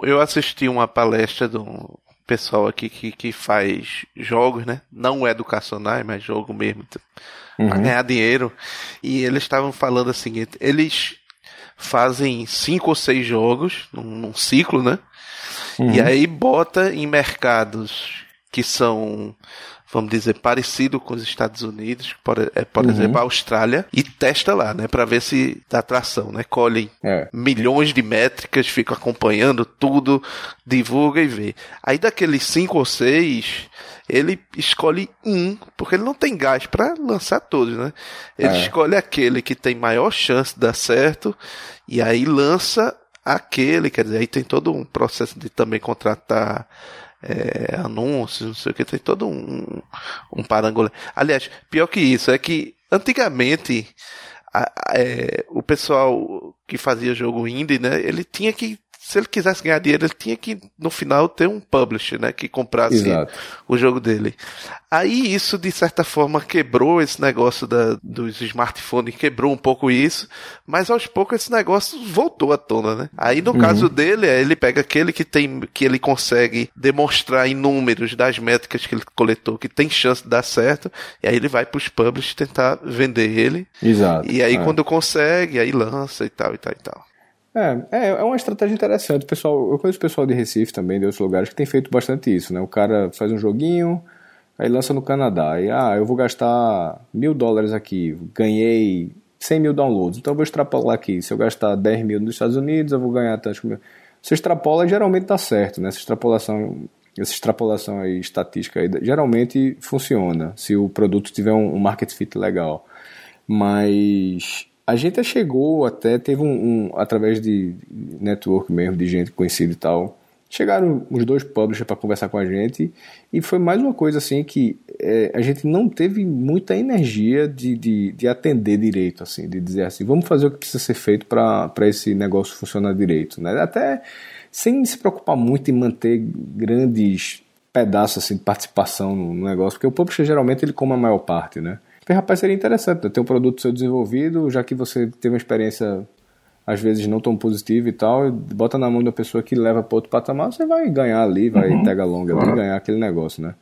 Eu assisti uma palestra de um pessoal aqui que, que faz jogos, né? Não educacionais, mas jogo mesmo uhum. para ganhar dinheiro. E eles estavam falando o seguinte: eles fazem cinco ou seis jogos num, num ciclo, né? Uhum. E aí bota em mercados que são vamos dizer, parecido com os Estados Unidos, por, é, por uhum. exemplo, a Austrália, e testa lá, né, para ver se dá atração, né? Colhem é. milhões de métricas, fica acompanhando tudo, divulga e vê. Aí daqueles cinco ou seis, ele escolhe um, porque ele não tem gás para lançar todos, né? Ele é. escolhe aquele que tem maior chance de dar certo e aí lança aquele, quer dizer, aí tem todo um processo de também contratar é, anúncios, não sei o que, tem todo um, um parangolé. Aliás, pior que isso, é que antigamente a, a, é, o pessoal que fazia jogo indie, né, ele tinha que se ele quisesse ganhar dinheiro, ele tinha que, no final, ter um publisher, né? Que comprasse Exato. o jogo dele. Aí isso, de certa forma, quebrou esse negócio da, dos smartphones, quebrou um pouco isso, mas aos poucos esse negócio voltou à tona, né? Aí no caso dele, é, ele pega aquele que tem, que ele consegue demonstrar em números das métricas que ele coletou, que tem chance de dar certo, e aí ele vai pros publishers tentar vender ele, Exato. e aí é. quando consegue, aí lança e tal e tal e tal. É, é, é uma estratégia interessante. Pessoal, eu conheço pessoal de Recife também, de outros lugares, que tem feito bastante isso, né? O cara faz um joguinho, aí lança no Canadá, e ah, eu vou gastar mil dólares aqui, ganhei 100 mil downloads, então eu vou extrapolar aqui. Se eu gastar 10 mil nos Estados Unidos, eu vou ganhar tantos mil. Você extrapola, geralmente dá certo, né? Essa extrapolação, essa extrapolação aí, estatística aí, geralmente funciona, se o produto tiver um market fit legal. Mas a gente chegou até, teve um, um através de network mesmo, de gente conhecida e tal, chegaram os dois publishers para conversar com a gente e foi mais uma coisa assim que é, a gente não teve muita energia de, de, de atender direito, assim, de dizer assim, vamos fazer o que precisa ser feito para esse negócio funcionar direito, né? Até sem se preocupar muito em manter grandes pedaços assim, de participação no no negócio, porque o publisher geralmente ele come a maior parte, né? Porque, rapaz, seria interessante né? ter um produto seu desenvolvido, já que você teve uma experiência às vezes não tão positiva e tal, e bota na mão de uma pessoa que leva para outro patamar, você vai ganhar ali, vai Uhum. pega longa ali, Claro. ganhar aquele negócio, né?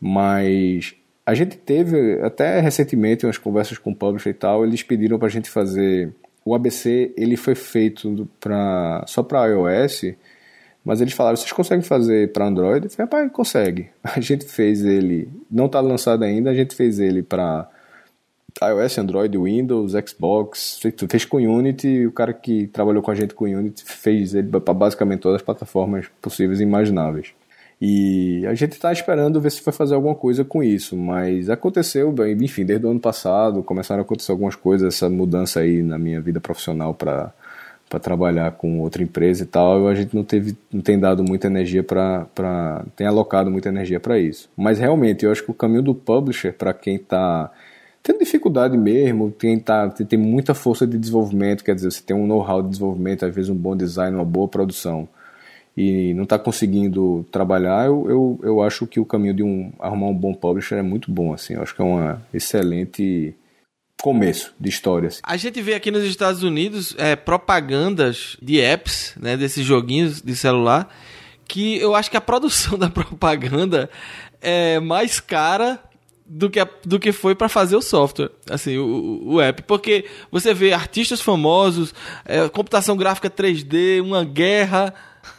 Mas a gente teve até recentemente umas conversas com o publisher e tal, eles pediram pra gente fazer o ABC, ele foi feito pra, só para iOS, mas eles falaram, vocês conseguem fazer para Android? Eu falei, rapaz, consegue. A gente fez ele, não está lançado ainda, a gente fez ele para iOS, Android, Windows, Xbox, fez, com Unity, o cara que trabalhou com a gente com Unity fez ele para basicamente todas as plataformas possíveis e imagináveis. E a gente está esperando ver se vai fazer alguma coisa com isso, mas aconteceu, enfim, desde o ano passado começaram a acontecer algumas coisas, essa mudança aí na minha vida profissional para para trabalhar com outra empresa e tal, a gente não teve, não tem dado muita energia para, tem alocado muita energia para isso. Mas realmente, eu acho que o caminho do publisher para quem está tendo dificuldade mesmo, quem tá, tem muita força de desenvolvimento, quer dizer, você tem um know-how de desenvolvimento, às vezes um bom design, uma boa produção, e não está conseguindo trabalhar, eu, eu, eu acho que o caminho de um, arrumar um bom publisher é muito bom, assim, eu acho que é uma excelente começo de história. Assim. A gente vê aqui nos Estados Unidos é, propagandas de apps, né, desses joguinhos de celular, que eu acho que a produção da propaganda é mais cara do que, a, do que foi para fazer o software, assim, o, o, app. Porque você vê artistas famosos, é, computação gráfica 3D, uma guerra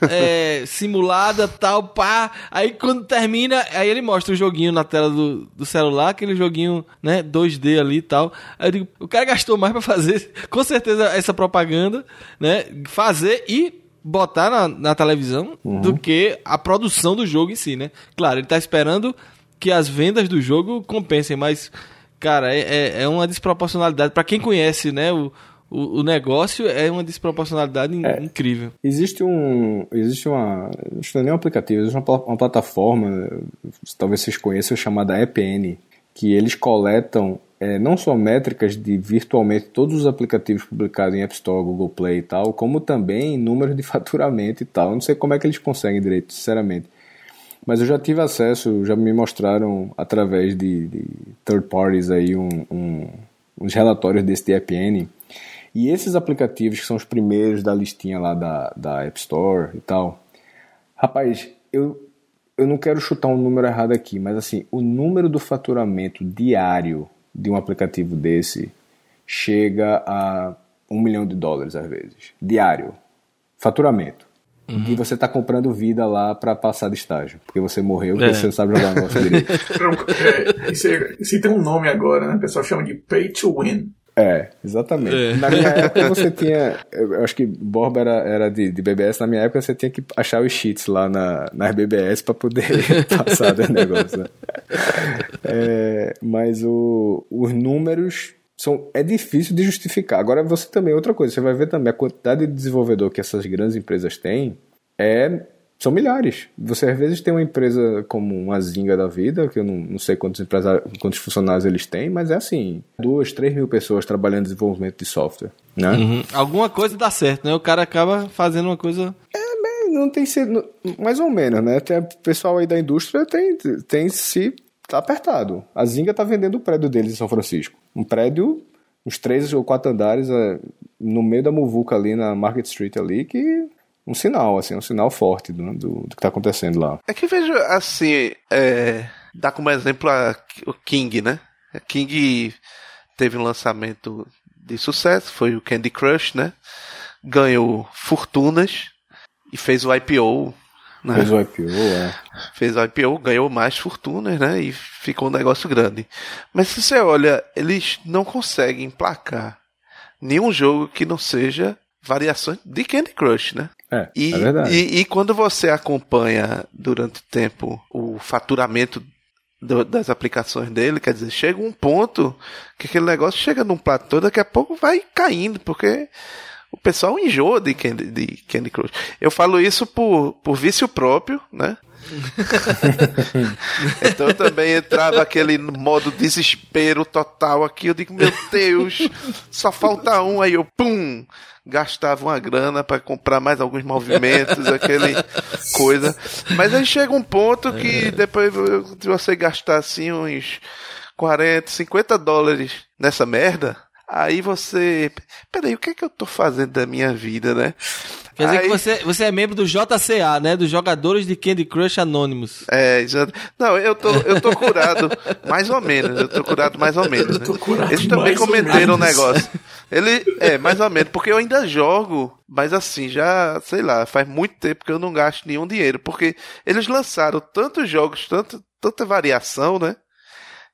é, simulada, tal, pá. Aí quando termina, aí ele mostra o joguinho na tela do, do celular, aquele joguinho, né, 2D ali e tal. Aí eu digo, o cara gastou mais para fazer, com certeza, essa propaganda, né, fazer e botar na, na televisão uhum. do que a produção do jogo em si, né? Claro, ele tá esperando que as vendas do jogo compensem, mas, cara, é, é uma desproporcionalidade. para quem conhece, né, o, o, o, negócio é uma desproporcionalidade é, incrível. Existe um. Existe uma. Não é nem um aplicativo, existe uma, uma plataforma, talvez vocês conheçam, chamada EPN, que eles coletam é, não só métricas de virtualmente todos os aplicativos publicados em App Store, Google Play e tal, como também números de faturamento e tal. Eu não sei como é que eles conseguem direito, sinceramente. Mas eu já tive acesso, já me mostraram através de, de third parties aí um, um, uns relatórios desse de EPN. E esses aplicativos que são os primeiros da listinha lá da, da App Store e tal. Rapaz, eu, eu não quero chutar um número errado aqui, mas assim, o número do faturamento diário de um aplicativo desse chega a um milhão de dólares às vezes. Diário. Faturamento. Uhum. E você está comprando vida lá para passar de estágio. Porque você morreu porque é. você não sabe jogar o negócio direito. é, isso, isso tem um nome agora, né? O pessoal chama de pay to win. É, exatamente. É. Na minha época você tinha. Eu acho que Borba era, era de, de, BBS, na minha época você tinha que achar os cheats lá na, nas BBS para poder passar do negócio. Né? É, mas o, os números são. É difícil de justificar. Agora você também, outra coisa, você vai ver também a quantidade de desenvolvedor que essas grandes empresas têm é São milhares. Você às vezes tem uma empresa como uma Zinga da vida, que eu não, não sei quantos, quantos funcionários eles têm, mas é assim, duas, três mil pessoas trabalhando em desenvolvimento de software. Né? Uhum. Alguma coisa dá certo, né? O cara acaba fazendo uma coisa. É, não tem sido. Mais ou menos, né? Tem, o pessoal aí da indústria tem, tem se. tá apertado. A Zinga tá vendendo o prédio deles em São Francisco. Um prédio, uns três ou quatro andares, é, no meio da muvuca ali na Market Street ali, que um sinal, assim, um sinal forte do, do, do que está acontecendo lá. É que vejo, assim, é, dá como exemplo a, o King, né? A King teve um lançamento de sucesso, foi o Candy Crush, né? Ganhou fortunas e fez o IPO. Né? Fez o IPO, é. Fez o IPO, ganhou mais fortunas, né? E ficou um negócio grande. Mas se você olha, eles não conseguem emplacar nenhum jogo que não seja variações de Candy Crush, né? É, e, é verdade. E, e, quando você acompanha durante o tempo o faturamento do, das aplicações dele, quer dizer, chega um ponto que aquele negócio chega num platô, daqui a pouco vai caindo, porque o pessoal enjoa de Candy, de Candy Crush. Eu falo isso por, por vício próprio, né? então eu também entrava aquele modo desespero total aqui. Eu digo, meu Deus, só falta um. Aí eu, pum, gastava uma grana para comprar mais alguns movimentos, aquele coisa. Mas aí chega um ponto que depois de você gastar assim uns 40, 50 dólares nessa merda, aí você. Peraí, o que é que eu tô fazendo da minha vida, né? Quer dizer Aí- que você, você é membro do JCA, né? Dos Jogadores de Candy Crush Anônimos. É, exato. Não, eu tô, eu tô curado, mais ou menos. Eu tô curado mais ou menos. Né? tô curado Eles também cometeram o negócio. Ele, é, mais ou menos, porque eu ainda jogo, mas assim, já, sei lá, faz muito tempo que eu não gasto nenhum dinheiro, porque eles lançaram tantos jogos, tanto, tanta variação, né?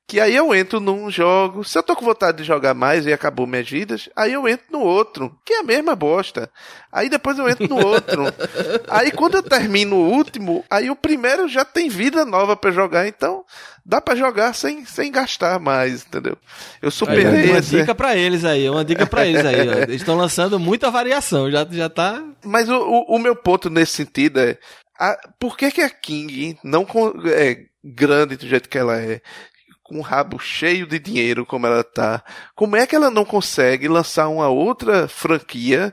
Que aí eu entro num jogo, se eu tô com vontade de jogar mais e acabou minhas vidas, aí eu entro no outro, que é a mesma bosta. Aí depois eu entro no outro. aí quando eu termino o último, aí o primeiro já tem vida nova pra jogar, então dá pra jogar sem, sem gastar mais, entendeu? Eu Aí, superei uma esse... dica pra eles aí, uma dica pra eles aí. ó. Eles estão lançando muita variação, já, já tá. Mas o, o, o meu ponto nesse sentido é, a, por que que a King não é grande do jeito que ela é, com o rabo cheio de dinheiro como ela tá, como é que ela não consegue lançar uma outra franquia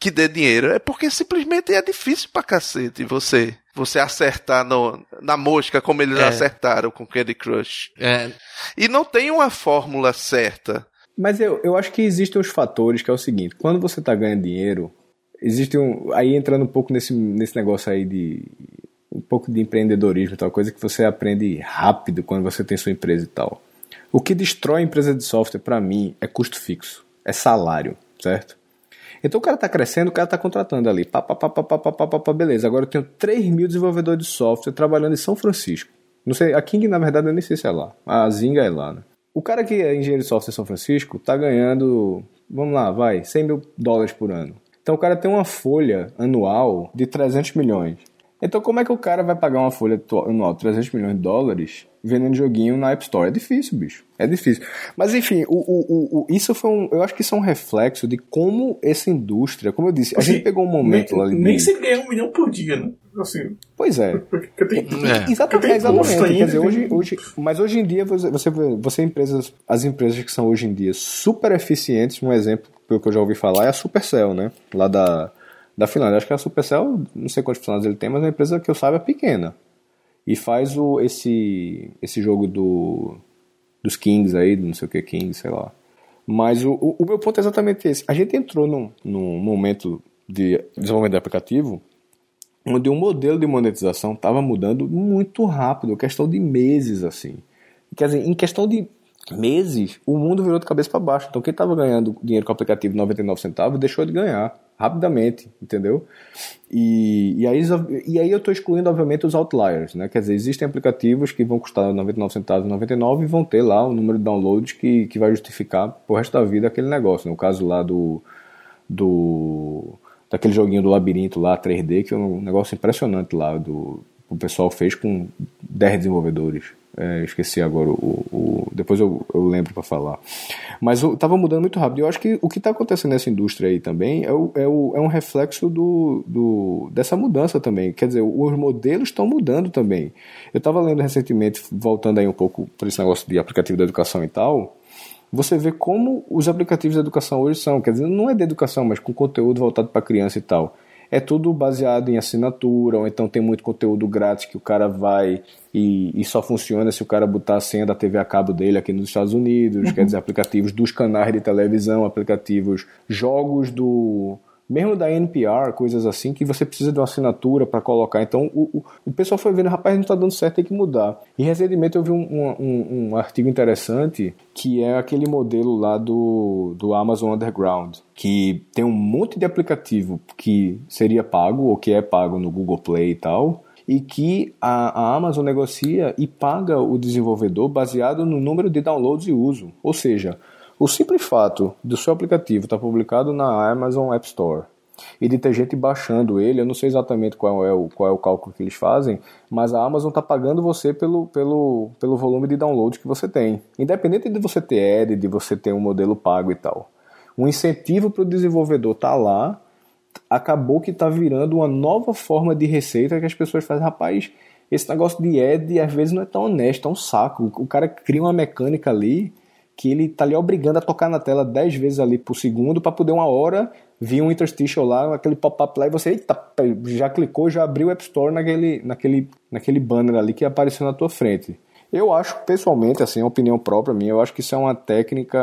que dê dinheiro? É porque simplesmente é difícil pra cacete você você acertar no, na mosca como eles É. acertaram com Candy Crush. É, E não tem uma fórmula certa. Mas eu, eu acho que existem os fatores que é o seguinte: quando você está ganhando dinheiro, existe um. Aí entrando um pouco nesse, nesse negócio aí de. Um pouco de empreendedorismo tal, coisa que você aprende rápido quando você tem sua empresa e tal. O que destrói a empresa de software, para mim, é custo fixo, é salário, certo? Então o cara tá crescendo, o cara tá contratando ali. Pá, pá, pá, pá, pá, pá, pá, pá, beleza. Agora eu tenho 3 mil desenvolvedores de software trabalhando em São Francisco. Não sei, a King, na verdade, eu nem sei se é lá. A Zinga é lá, né? O cara que é engenheiro de software em São Francisco tá ganhando, vamos lá, vai, 100 mil dólares por ano. Então o cara tem uma folha anual de 300 milhões. Então como é que o cara vai pagar uma folha anual de 300 milhões de dólares vendendo joguinho na App Store? É difícil, bicho. É difícil. Mas enfim, o, o, o, o- isso foi um. Eu acho que isso é um reflexo de como essa indústria, como eu disse, a Assim, gente pegou um momento lá nem, ali. nem de- se ganha um milhão por dia, né? Assim, Pois é. porque tem, É. Exatamente, tem exatamente. custo ainda, Quer dizer, hoje, hoje, mas hoje em dia você, você empresas, as empresas que são hoje em dia super eficientes, um exemplo pelo que eu já ouvi falar é a Supercell, né? Lá da, da Finlândia. Acho que a Supercell, não sei quantos funcionários ele tem, mas é uma empresa que eu saiba é pequena. E faz o, esse, esse jogo do, dos Kings aí, não sei o que Kings, sei lá. Mas o, o, o meu ponto é exatamente esse. A gente entrou num, num momento de desenvolvimento de aplicativo onde o modelo de monetização estava mudando muito rápido, questão de meses assim. Quer dizer, em questão de meses, o mundo virou de cabeça para baixo. Então quem estava ganhando dinheiro com o aplicativo 99 centavos deixou de ganhar rapidamente, entendeu? E, e, aí, e aí eu estou excluindo, obviamente, os outliers, né? Quer dizer, existem aplicativos que vão custar 99 centavos, 99 e vão ter lá o número de downloads que, que vai justificar pro resto da vida aquele negócio. No caso lá do, do daquele joguinho do labirinto lá 3D, que é um negócio impressionante lá do o pessoal fez com 10 desenvolvedores. É, esqueci agora o. o depois eu, eu lembro para falar. Mas estava mudando muito rápido. Eu acho que o que está acontecendo nessa indústria aí também é, o, é, o, é um reflexo do, do, dessa mudança também. Quer dizer, os modelos estão mudando também. Eu estava lendo recentemente, voltando aí um pouco para esse negócio de aplicativo da educação e tal. Você vê como os aplicativos da educação hoje são. Quer dizer, não é de educação, mas com conteúdo voltado para criança e tal é tudo baseado em assinatura, ou então tem muito conteúdo grátis que o cara vai e, e só funciona se o cara botar a senha da TV a cabo dele aqui nos Estados Unidos, uhum. quer dizer, aplicativos dos canais de televisão, aplicativos, jogos do mesmo da NPR, coisas assim, que você precisa de uma assinatura para colocar. Então o, o, o, pessoal foi vendo, rapaz, não está dando certo, tem que mudar. E recentemente eu vi um, um, um, artigo interessante que é aquele modelo lá do, do Amazon Underground, que tem um monte de aplicativo que seria pago ou que é pago no Google Play e tal. E que a, a Amazon negocia e paga o desenvolvedor baseado no número de downloads e uso. Ou seja, o simples fato do seu aplicativo estar publicado na Amazon App Store e de ter gente baixando ele, eu não sei exatamente qual é o, qual é o cálculo que eles fazem, mas a Amazon está pagando você pelo, pelo, pelo volume de downloads que você tem. Independente de você ter ad, de você ter um modelo pago e tal. O incentivo para o desenvolvedor estar tá lá acabou que está virando uma nova forma de receita que as pessoas fazem. Rapaz, esse negócio de ad às vezes não é tão honesto, é um saco. O cara cria uma mecânica ali que ele tá ali obrigando a tocar na tela 10 vezes ali por segundo para poder uma hora vir um interstitial lá, aquele pop-up lá e você eita, já clicou, já abriu o App Store naquele, naquele, naquele banner ali que apareceu na tua frente. Eu acho, pessoalmente, assim, é opinião própria minha, eu acho que isso é uma técnica,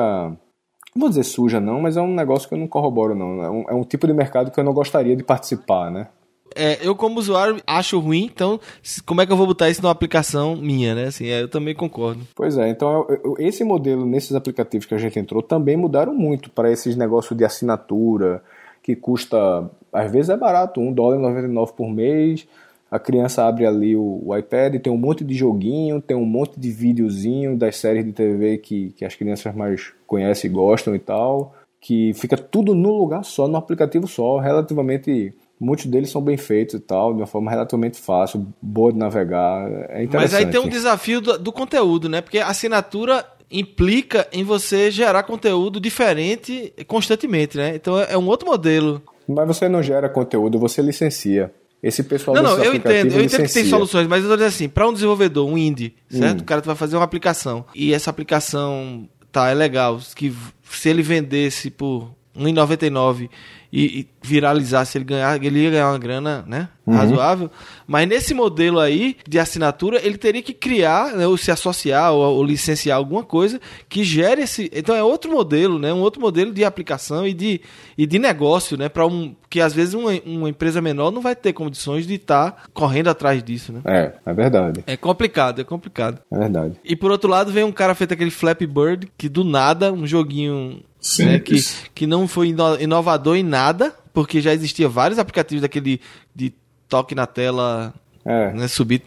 não vou dizer suja não, mas é um negócio que eu não corroboro não. É um, é um tipo de mercado que eu não gostaria de participar, né? É, eu como usuário acho ruim, então como é que eu vou botar isso numa aplicação minha, né? Assim, é, eu também concordo. Pois é, então eu, eu, esse modelo nesses aplicativos que a gente entrou também mudaram muito para esses negócios de assinatura que custa, às vezes é barato, um dólar e 99 por mês. A criança abre ali o, o, iPad, tem um monte de joguinho, tem um monte de videozinho das séries de TV que, que as crianças mais conhecem e gostam e tal, que fica tudo num lugar só, no aplicativo só, relativamente Muitos deles são bem feitos e tal, de uma forma relativamente fácil, boa de navegar. É interessante. Mas aí tem um desafio do, do conteúdo, né? Porque a assinatura implica em você gerar conteúdo diferente constantemente, né? Então é um outro modelo. Mas você não gera conteúdo, você licencia. Esse pessoal Não, não, eu entendo, eu entendo que tem soluções, mas eu tô dizendo assim, para um desenvolvedor, um indie, certo? Hum. O cara vai fazer uma aplicação e essa aplicação tá é legal, que se ele vendesse por 1,99 e, e viralizasse, ele ganhar, ele ia ganhar uma grana, né? Uhum. Razoável. Mas nesse modelo aí de assinatura, ele teria que criar, né, ou se associar, ou, ou, licenciar alguma coisa que gere esse. Então é outro modelo, né? Um outro modelo de aplicação e de, e de negócio, né? Para um. Que às vezes uma, uma empresa menor não vai ter condições de estar tá correndo atrás disso, né? É, é verdade. É complicado, é complicado. É verdade. E por outro lado, vem um cara feito aquele Flappy Bird, que do nada, um joguinho né, que, que não foi inovador em nada, porque já existia vários aplicativos daquele de toque na tela, é. né, subir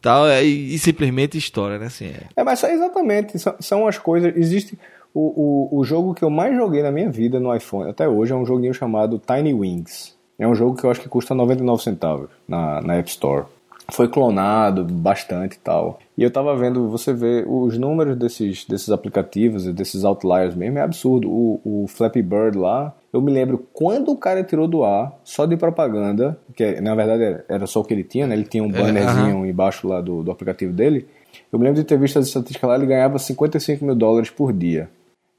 tal, é, e, e, simplesmente história, né? Assim, é. é, mas exatamente, são, são as coisas. Existe. O, o, o jogo que eu mais joguei na minha vida no iPhone até hoje é um joguinho chamado Tiny Wings. É um jogo que eu acho que custa 99 centavos na, na App Store foi clonado bastante e tal. E eu tava vendo, você vê os números desses, desses aplicativos e desses outliers mesmo, é absurdo. O, o Flappy Bird lá, eu me lembro quando o cara tirou do ar, só de propaganda, que na verdade era só o que ele tinha, né? Ele tinha um é, bannerzinho é, uh -huh. embaixo lá do, do aplicativo dele. Eu me lembro de ter visto as estatísticas lá, ele ganhava 55 mil dólares por dia.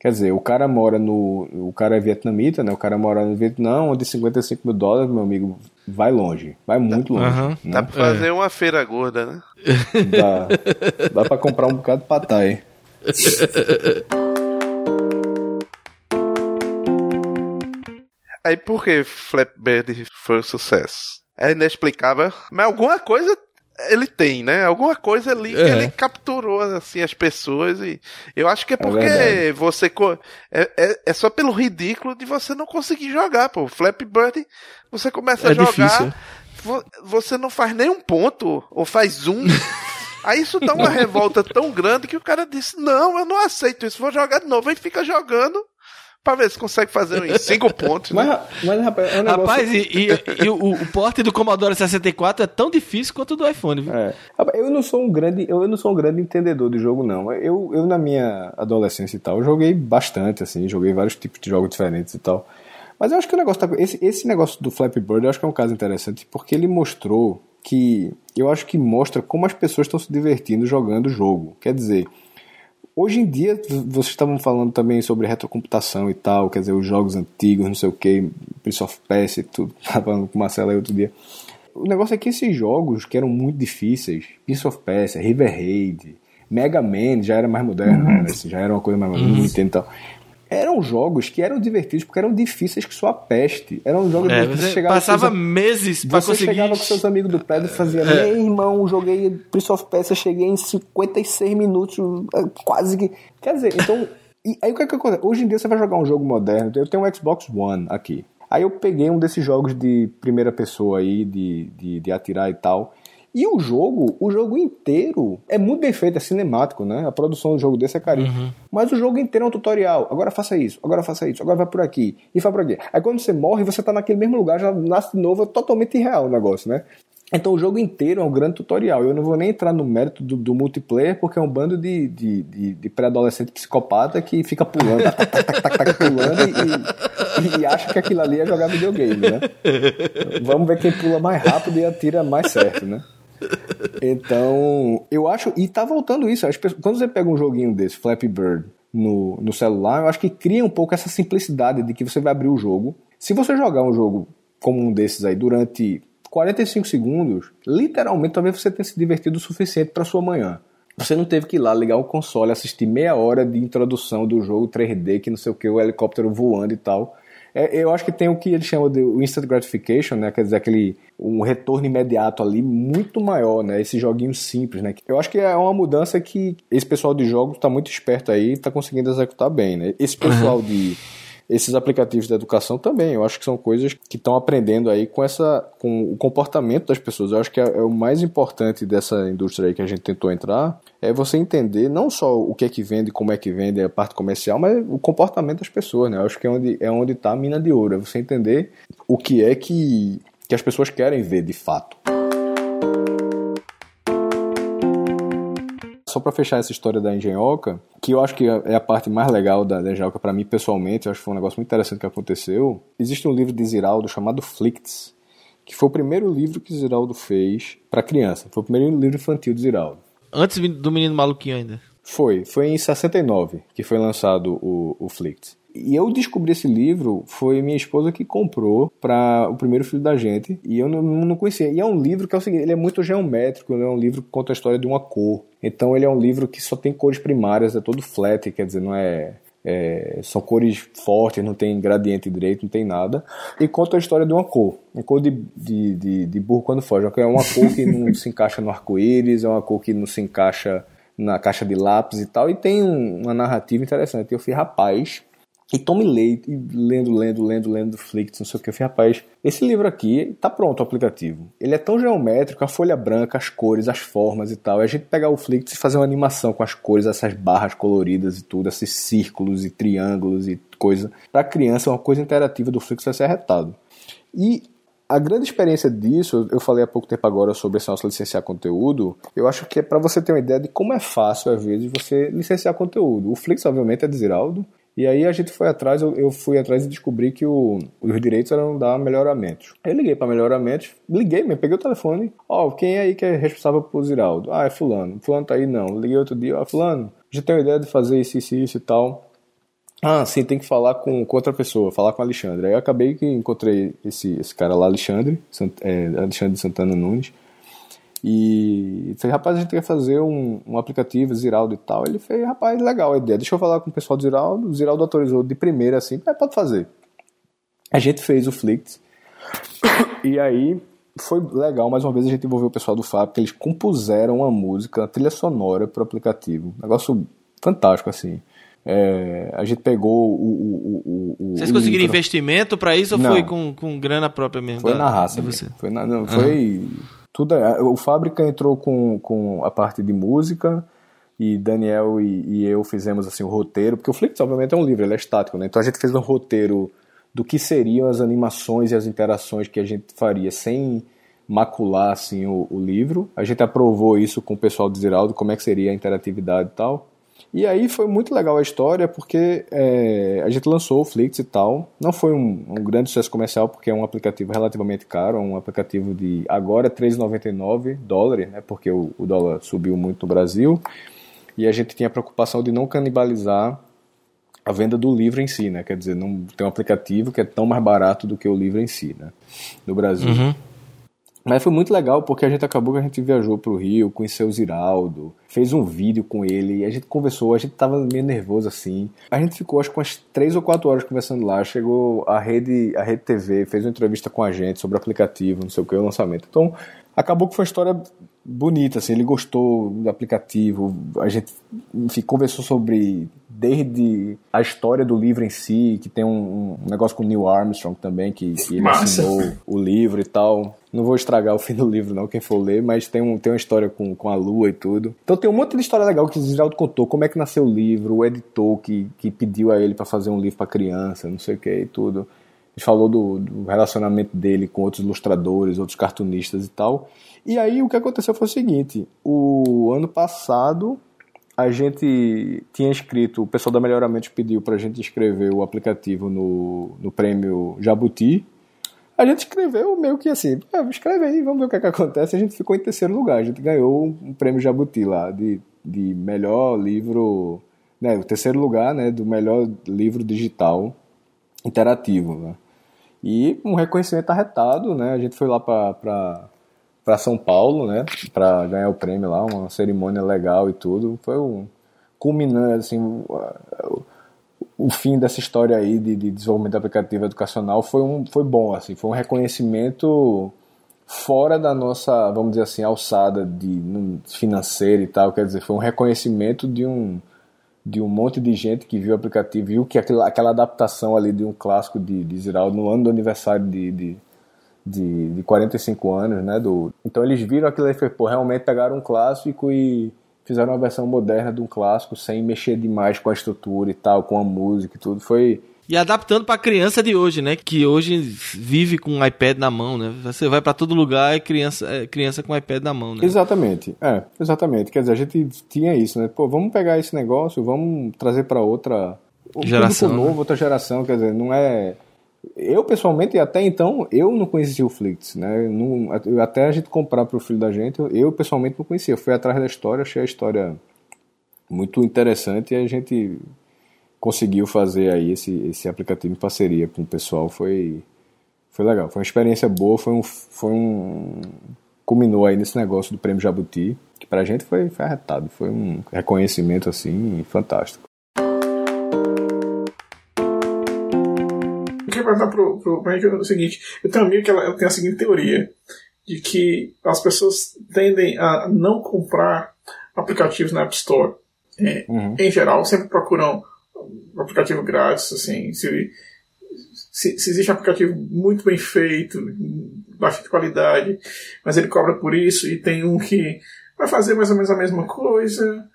Quer dizer, o cara mora no. O cara é vietnamita, né? O cara mora no Vietnã, onde 55 mil dólares, meu amigo, vai longe. Vai muito longe. Uhum. Né? Dá pra fazer é. uma feira gorda, né? Dá. Dá pra comprar um bocado de patai. Aí por que Flatbird foi um sucesso? É inexplicável, mas alguma coisa ele tem, né? Alguma coisa ali que ele capturou assim as pessoas e eu acho que é, é porque é você é, é, é, só pelo ridículo de você não conseguir jogar, pô. Flappy Bird, você começa a é jogar, difícil. você não faz nenhum ponto ou faz um. Aí isso dá uma revolta tão grande que o cara disse: "Não, eu não aceito isso, vou jogar de novo". Aí fica jogando pra ver se consegue fazer uns 5 pontos. Mas, né? mas rapaz, é um negócio... Rapaz, e, e- e o, o porte do Commodore 64 é tão difícil quanto o do iPhone, viu? É. Eu não sou um grande, eu não sou um grande entendedor de jogo não. Eu, eu na minha adolescência e tal, eu joguei bastante assim, joguei vários tipos de jogos diferentes e tal. Mas eu acho que o negócio tá, esse, esse negócio do Flappy Bird, eu acho que é um caso interessante porque ele mostrou que eu acho que mostra como as pessoas estão se divertindo jogando o jogo. Quer dizer, Hoje em dia, vocês estavam falando também sobre retrocomputação e tal, quer dizer, os jogos antigos, não sei o que, Prince of Persia e tudo, tava falando com o Marcelo aí outro dia. O negócio é que esses jogos que eram muito difíceis, Prince of Persia, River Raid, Mega Man, já era mais moderno, né? Assim, já era uma coisa mais moderna, Nintendo e tal. Eram jogos que eram divertidos porque eram difíceis que sua peste. Eram jogos É, que você chegava passava seus- meses pra você conseguir. chegava com seus amigos do prédio e fazia, meu irmão, joguei Prince of Persia, cheguei em 56 minutos, eh, quase que. Quer dizer, então. E aí o que é que acontece? Hoje em dia você vai jogar um jogo moderno, eu tenho um Xbox One aqui. Aí eu peguei um desses jogos de primeira pessoa aí, de, de, de atirar e tal. E o jogo, o jogo inteiro é muito bem feito, é cinemático, né? A produção do jogo desse é carinho. Mas o jogo inteiro é um tutorial. Agora faça isso, agora faça isso, agora vai por aqui, e vai por aqui. Aí quando você morre, você tá naquele mesmo lugar, já nasce de novo, é totalmente irreal o negócio, né? Então o jogo inteiro é um grande tutorial. Eu não vou nem entrar no mérito do, do multiplayer, porque é um bando de, de, de, de pré-adolescente psicopata que fica pulando, tac, tac, tac, tac, tac, pulando e, e, e acha que aquilo ali é jogar videogame, né? Vamos ver quem pula mais rápido e atira mais certo, né? Então, eu acho. E tá voltando isso. Pessoas- quando você pega um joguinho desse, Flappy Bird, no, no celular, eu acho que cria um pouco essa simplicidade de que você vai abrir o jogo. Se você jogar um jogo como um desses aí durante 45 segundos, literalmente talvez você tenha se divertido o suficiente para sua manhã. Você não teve que ir lá ligar o console, assistir meia hora de introdução do jogo 3D, que não sei o que, o helicóptero voando e tal. É, eu acho que tem o que eles chamam de instant gratification, né? Quer dizer, aquele um retorno imediato ali muito maior, né? Esse joguinho simples, né? Eu acho que é uma mudança que esse pessoal de jogos está muito esperto aí e está conseguindo executar bem, né? Esse pessoal de esses aplicativos da educação também, eu acho que são coisas que estão aprendendo aí com essa com o comportamento das pessoas. Eu acho que é, é o mais importante dessa indústria aí que a gente tentou entrar é você entender não só o que é que vende, como é que vende, a parte comercial, mas o comportamento das pessoas, né? Eu acho que é onde é onde está a mina de ouro, é você entender o que é que que as pessoas querem ver de fato. Só para fechar essa história da Engenhoca, que eu acho que é a parte mais legal da, da Engenhoca para mim pessoalmente, eu acho que foi um negócio muito interessante que aconteceu. Existe um livro de Ziraldo chamado Flicts, que foi o primeiro livro que Ziraldo fez para criança. Foi o primeiro livro infantil de Ziraldo. Antes do menino maluquinho ainda. Foi, foi em 69 que foi lançado o, o Flicts. E eu descobri esse livro, foi minha esposa que comprou para o primeiro filho da gente, e eu não, não conhecia. E é um livro que é o seguinte, ele é muito geométrico, ele é um livro que conta a história de uma cor. Então ele é um livro que só tem cores primárias, é todo flat, quer dizer, não é, é são cores fortes, não tem gradiente direito, não tem nada. E conta a história de uma cor, uma cor de, de, de, de burro quando foge. É uma cor que não se encaixa no arco-íris, é uma cor que não se encaixa na caixa de lápis e tal, e tem um, uma narrativa interessante. Eu fui, rapaz, e Tommy Leite, lendo, lendo, lendo, lendo Flicts, não sei o que, eu falei, rapaz, esse livro aqui tá pronto o aplicativo. Ele é tão geométrico, a folha branca, as cores, as formas e tal. E a gente pegar o Flicts e fazer uma animação com as cores, essas barras coloridas e tudo, esses círculos e triângulos e coisa. Pra criança, uma coisa interativa do Flicts vai ser arretado. E a grande experiência disso, eu falei há pouco tempo agora sobre esse nosso licenciar conteúdo, eu acho que é para você ter uma ideia de como é fácil, às vezes, você licenciar conteúdo. O Flix, obviamente, é de Ziraldo, e aí a gente foi atrás, eu, fui atrás e descobri que o, os direitos eram da Melhoramentos. Eu liguei para Melhoramentos, liguei mesmo, peguei o telefone, ó, oh, quem é aí que é responsável por Ziraldo? Ah, é fulano. Fulano tá aí, não. Liguei outro dia, ó, fulano, já tenho ideia de fazer isso, isso, isso e tal. Ah, sim, tem que falar com, com outra pessoa, falar com Alexandre. Aí eu acabei que encontrei esse, esse cara lá, Alexandre, Sant, é, Alexandre Santana Nunes. E falei, rapaz, a gente quer fazer um, um aplicativo Ziraldo e tal. Ele fez, rapaz, legal a ideia. Deixa eu falar com o pessoal do Ziraldo. O Ziraldo autorizou de primeira assim, é, pode fazer. A gente fez o Flix. E aí foi legal, mais uma vez a gente envolveu o pessoal do Fábio, porque eles compuseram uma música, uma trilha sonora para o aplicativo. Um negócio fantástico, assim. É, a gente pegou o. o, o, o Vocês conseguiram micro... investimento para isso ou Não. foi com, com grana própria mesmo? Foi da- na raça. você? Foi na, não, foi tudo. O Fábrica entrou com, com a parte de música e Daniel e, e, eu fizemos assim o roteiro, porque o Flix obviamente é um livro, ele é estático, né? Então a gente fez um roteiro do que seriam as animações e as interações que a gente faria sem macular assim o, o livro. A gente aprovou isso com o pessoal do Ziraldo, como é que seria a interatividade e tal. E aí foi muito legal a história, porque é, a gente lançou o Flix e tal. Não foi um, um, grande sucesso comercial, porque é um aplicativo relativamente caro, um aplicativo de agora 3,99 dólares, né, porque o, o dólar subiu muito no Brasil e a gente tinha a preocupação de não canibalizar a venda do livro em si, né? Quer dizer, não tem um aplicativo que é tão mais barato do que o livro em si, né? No Brasil. Uhum. Mas foi muito legal porque a gente acabou que a gente viajou para o Rio, conheceu o Ziraldo, fez um vídeo com ele, e a gente conversou, a gente tava meio nervoso assim. A gente ficou acho que umas três ou quatro horas conversando lá, chegou a rede, a rede TV, fez uma entrevista com a gente sobre o aplicativo, não sei o que, o lançamento. Então, acabou que foi uma história bonita, assim, ele gostou do aplicativo, a gente enfim, conversou sobre desde a história do livro em si, que tem um, um negócio com o Neil Armstrong também, que, que ele Massa. assinou o livro e tal. Não vou estragar o fim do livro, não, quem for ler, mas tem, um, tem uma história com, com a lua e tudo. Então tem um monte de história legal que o Geraldo contou, como é que nasceu o livro, o editor que, que pediu a ele para fazer um livro para criança, não sei o que e tudo. Ele falou do, do relacionamento dele com outros ilustradores, outros cartunistas e tal. E aí o que aconteceu foi o seguinte: o ano passado a gente tinha escrito, o pessoal da Melhoramentos pediu para a gente escrever o aplicativo no, no prêmio Jabuti. A gente escreveu meio que assim, ah, escreve aí, vamos ver o que, é que acontece. A gente ficou em terceiro lugar, a gente ganhou um prêmio Jabuti lá, de, de melhor livro, né, o terceiro lugar né, do melhor livro digital interativo. Né? E um reconhecimento arretado, né? A gente foi lá para para São Paulo, né, para ganhar o prêmio lá, uma cerimônia legal e tudo. Foi um culminando assim o, fim dessa história aí de, de, desenvolvimento aplicativo educacional foi um foi bom assim, foi um reconhecimento fora da nossa, vamos dizer assim, alçada de financeira e tal, quer dizer, foi um reconhecimento de um de um monte de gente que viu o aplicativo, viu que aquela, aquela adaptação ali de um clássico de, de Ziraldo no ano do aniversário de, de de, de 45 anos, né? Do, então eles viram aquilo e pô, realmente pegaram um clássico e fizeram uma versão moderna de um clássico sem mexer demais com a estrutura e tal, com a música e tudo. Foi e adaptando para a criança de hoje, né? Que hoje vive com um iPad na mão, né? Você vai para todo lugar e criança, é criança com iPad na mão, né? Exatamente. É, exatamente. Quer dizer, a gente tinha isso, né? Pô, vamos pegar esse negócio, vamos trazer para outra geração, novo, né? outra geração, quer dizer, não é eu, pessoalmente, até então, eu não conhecia o Flix, né? Não, até a gente comprar para o filho da gente, eu, pessoalmente não conhecia. Eu fui atrás da história, achei a história muito interessante e a gente conseguiu fazer aí esse, esse aplicativo em parceria com o pessoal. Foi, foi legal, foi uma experiência boa, foi um, foi um culminou aí nesse negócio do Prêmio Jabuti, que pra gente foi, foi arretado, foi um reconhecimento assim fantástico. Queria perguntar pro, pro o seguinte: eu tenho um amigo que ela, ela tem a seguinte teoria, de que as pessoas tendem a não comprar aplicativos na App Store. É, uhum. Em geral, sempre procuram um aplicativo grátis, assim, se, se, se, existe um aplicativo muito bem feito, baixa de qualidade, mas ele cobra por isso, e tem um que vai fazer mais ou menos a mesma coisa,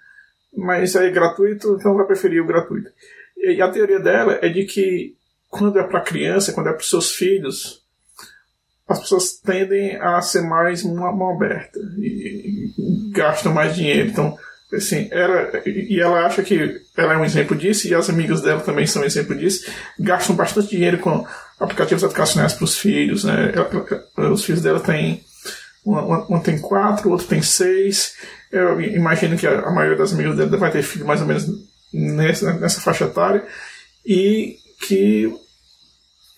mas é gratuito, então vai preferir o gratuito. E a teoria dela é de que quando é para criança, quando é para seus filhos, as pessoas tendem a ser mais mão aberta e, gastam mais dinheiro. Então, assim, ela, e ela acha que ela é um exemplo disso, e as amigas dela também são um exemplo disso, gastam bastante dinheiro com aplicativos educacionais para os filhos. Né? Os filhos dela têm. Um tem quatro, o outro tem seis. Eu imagino que a, a maioria das amigas dela vai ter filho mais ou menos nessa, nessa faixa etária. E que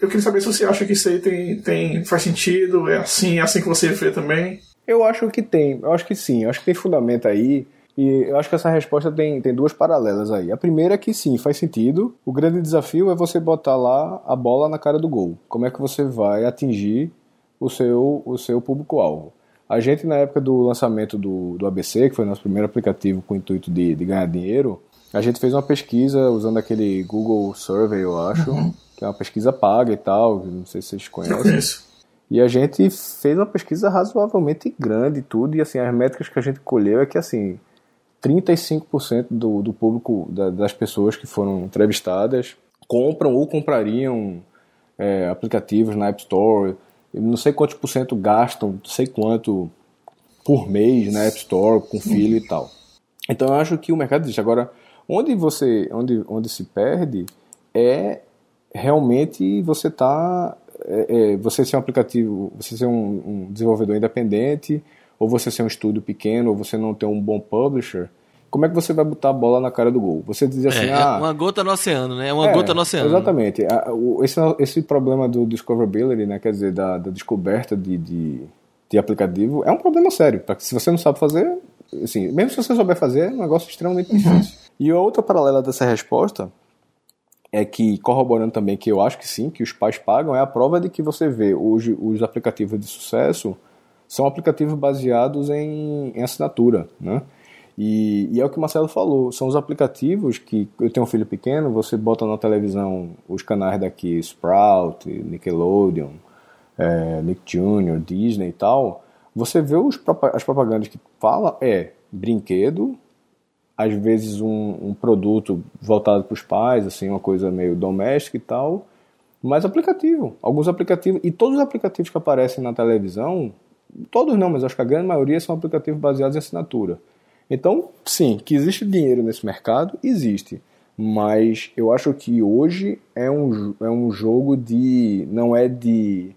eu queria saber se você acha que isso aí tem, tem, faz sentido, é assim, é assim que você vê também. Eu acho que tem, eu acho que sim, eu acho que tem fundamento aí. E eu acho que essa resposta tem, tem duas paralelas aí. A primeira é que sim, faz sentido. O grande desafio é você botar lá a bola na cara do gol. Como é que você vai atingir o seu, o seu público-alvo? A gente, na época do lançamento do, do ABC, que foi nosso primeiro aplicativo com o intuito de, de ganhar dinheiro, a gente fez uma pesquisa usando aquele Google Survey, eu acho, uhum. que é uma pesquisa paga e tal, não sei se vocês conhecem. Eu conheço. E a gente fez uma pesquisa razoavelmente grande e tudo, e assim, as métricas que a gente colheu é que assim, 35% do, do público, da, das pessoas que foram entrevistadas, compram ou comprariam é, aplicativos na App Store. não sei quantos por cento gastam, não sei quanto por mês na App Store, com filho e tal. Então eu acho que o mercado existe. Agora, onde você, onde, onde se perde é realmente você tá é, é, você ser um aplicativo, você ser um, um, desenvolvedor independente, ou você ser um estúdio pequeno, ou você não ter um bom publisher, como é que você vai botar a bola na cara do gol? Você diz assim, é, ah... uma gota no oceano, né? Uma é, gota no oceano. Exatamente. Esse, esse problema do discoverability, né? Quer dizer, da, da descoberta de, de, de, aplicativo, é um problema sério. Se você não sabe fazer, assim, mesmo se você souber fazer, é um negócio extremamente difícil. E outra paralela dessa resposta é que, corroborando também que eu acho que sim, que os pais pagam, é a prova de que você vê hoje os aplicativos de sucesso são aplicativos baseados em, em assinatura, né? E, e, é o que o Marcelo falou, são os aplicativos que eu tenho um filho pequeno, você bota na televisão os canais daqui, Sprout, Nickelodeon, é, Nick Jr., Disney e tal, você vê os, as propagandas que fala é brinquedo, às vezes um, um produto voltado para os pais, assim, uma coisa meio doméstica e tal, mas aplicativo. Alguns aplicativos, e todos os aplicativos que aparecem na televisão, todos não, mas acho que a grande maioria são aplicativos baseados em assinatura. Então, sim, que existe dinheiro nesse mercado, existe. Mas eu acho que hoje é um, é um jogo de. não é de,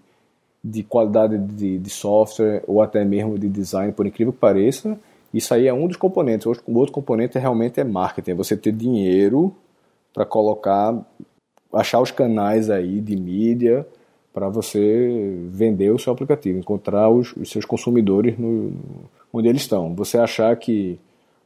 de qualidade de, de software ou até mesmo de design, por incrível que pareça isso aí é um dos componentes. O outro componente é, realmente é marketing, é você ter dinheiro para colocar, achar os canais aí de mídia para você vender o seu aplicativo, encontrar os, os seus consumidores no, onde eles estão. Você achar que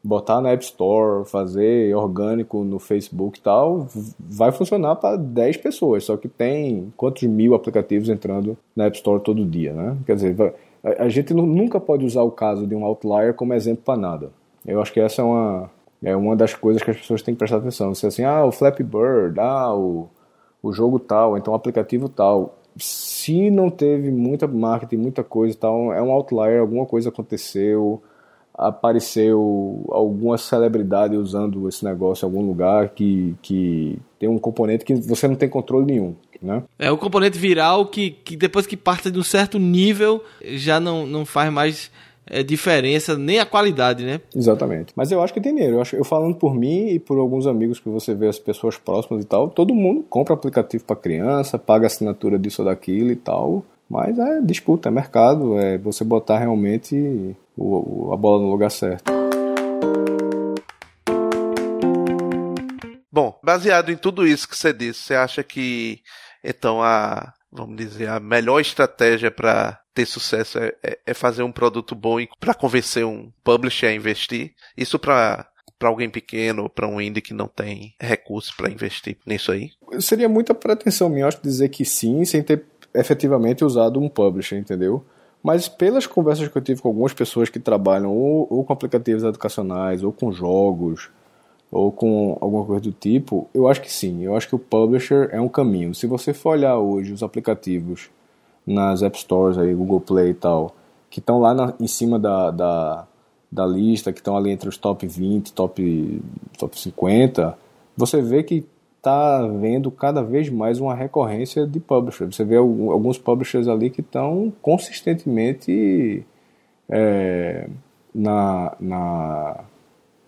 botar na App Store, fazer orgânico no Facebook e tal, vai funcionar para 10 pessoas, só que tem quantos mil aplicativos entrando na App Store todo dia, né? Quer dizer, a, gente nunca pode usar o caso de um outlier como exemplo para nada. Eu acho que essa é uma, é uma das coisas que as pessoas têm que prestar atenção. Se assim, ah, o Flappy Bird, ah, o, o jogo tal, então o aplicativo tal. Se não teve muita marketing, muita coisa e tal, é um outlier, alguma coisa aconteceu, apareceu alguma celebridade usando esse negócio em algum lugar que, que tem um componente que você não tem controle nenhum. Né? É o componente viral que, que depois que parte de um certo nível já não, não faz mais é, diferença nem a qualidade, né? Exatamente. Mas eu acho que tem dinheiro. Eu, acho, eu falando por mim e por alguns amigos que você vê as pessoas próximas e tal, todo mundo compra aplicativo para criança, paga assinatura disso ou daquilo e tal. Mas é disputa, é mercado, é você botar realmente o, a bola no lugar certo. Bom, baseado em tudo isso que você disse, você acha que então a, vamos dizer, a melhor estratégia para ter sucesso é, é, é, fazer um produto bom e para convencer um publisher a investir. Isso para para alguém pequeno, para um indie que não tem recursos para investir nisso aí? Seria muita pretensão minha, acho, dizer que sim, sem ter efetivamente usado um publisher, entendeu? Mas pelas conversas que eu tive com algumas pessoas que trabalham ou, ou com aplicativos educacionais, ou com jogos, ou com alguma coisa do tipo, eu acho que sim. Eu acho que o publisher é um caminho. Se você for olhar hoje os aplicativos nas App Stores, aí, Google Play e tal, que estão lá na, em cima da, da, da lista, que estão ali entre os top 20, top, top 50, você vê que está vendo cada vez mais uma recorrência de publishers. Você vê alguns publishers ali que estão consistentemente é, na, na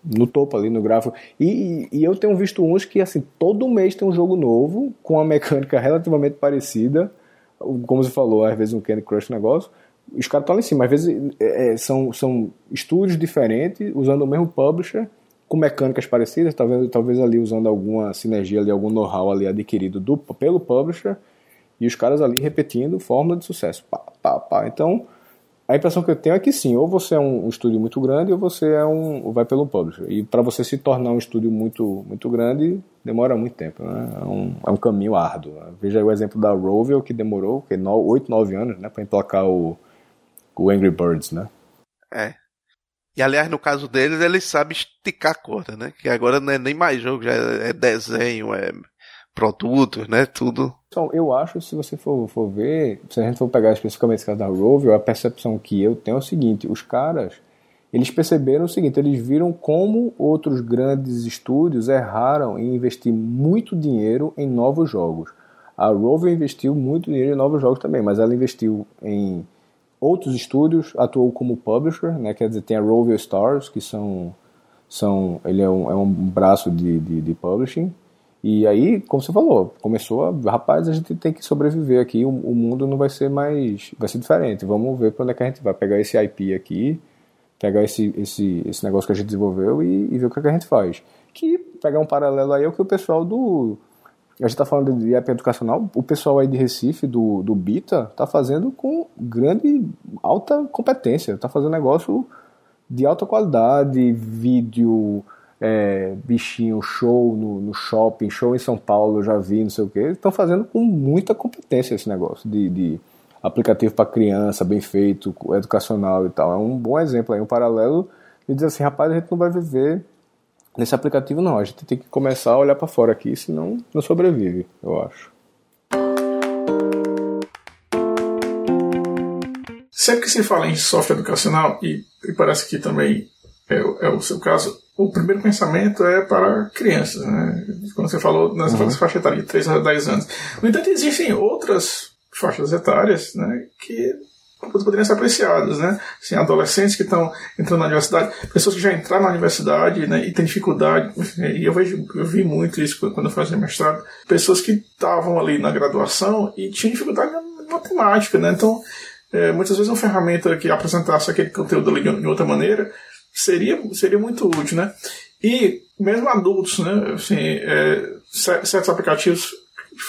no topo ali no gráfico. E, e, eu tenho visto uns que, assim, todo mês tem um jogo novo, com uma mecânica relativamente parecida. Como você falou, às vezes um Candy Crush negócio. Os caras estão lá em cima. Às vezes é, é, são, são estúdios diferentes, usando o mesmo publisher, com mecânicas parecidas, talvez, talvez ali usando alguma sinergia ali, algum know-how ali adquirido do, pelo publisher, e os caras ali repetindo fórmula de sucesso. Pá, pá, pá. Então a impressão que eu tenho é que sim, ou você é um, um estúdio muito grande ou você é um vai pelo publisher. E para você se tornar um estúdio muito muito grande, demora muito tempo, né? É um, é um caminho árduo. Né? Veja aí o exemplo da Rovio, que demorou que, 8, 9 anos né, para emplacar o, o Angry Birds, né? É. E aliás, no caso deles, eles sabem esticar a corda, né? Que agora não é nem mais jogo, já é desenho, é produtos, né? Tudo. Então, eu acho, se você for, for ver, se a gente for pegar especificamente esse caso da Rovio, a percepção que eu tenho é o seguinte: os caras eles perceberam o seguinte: eles viram como outros grandes estúdios erraram em investir muito dinheiro em novos jogos. A Rover investiu muito dinheiro em novos jogos também, mas ela investiu em outros estúdios, atuou como publisher, né? quer dizer, tem a Rover Stars, que são, são ele é um, é um braço de, de, de publishing, e aí, como você falou, começou a, rapaz, a gente tem que sobreviver aqui, o, o mundo não vai ser mais, vai ser diferente, vamos ver para onde é que a gente vai pegar esse IP aqui, pegar esse, esse, esse negócio que a gente desenvolveu e, e ver o que, é que a gente faz. Que, pegar um paralelo aí, é o que o pessoal do, a gente está falando de app educacional, o pessoal aí de Recife, do, do Bita, está fazendo com grande, alta competência, está fazendo negócio de alta qualidade, vídeo, é, bichinho, show no, no, shopping, show em São Paulo, já vi, não sei o que. Estão fazendo com muita competência esse negócio de, de aplicativo para criança, bem feito, educacional e tal. É um bom exemplo aí, um paralelo de dizer assim, rapaz, a gente não vai viver nesse aplicativo não. A gente tem que começar a olhar para fora aqui, senão não sobrevive, eu acho. Sempre que se fala em software educacional, e, e parece que também é, é, o seu caso, o primeiro pensamento é para crianças, né? Quando você falou nas uhum. faixas etárias de 3 a 10 anos. No entanto, existem outras faixas etárias né, que poderiam ser apreciadas, né? Assim, adolescentes que estão entrando na universidade, pessoas que já entraram na universidade né, e têm dificuldade, e eu, vejo, eu vi muito isso quando eu fazia mestrado, pessoas que estavam ali na graduação e tinham dificuldade na matemática, né? Então, é, muitas vezes uma ferramenta que apresentasse aquele conteúdo ali de outra maneira seria, seria muito útil, né? E mesmo adultos, né? Assim, é, certos aplicativos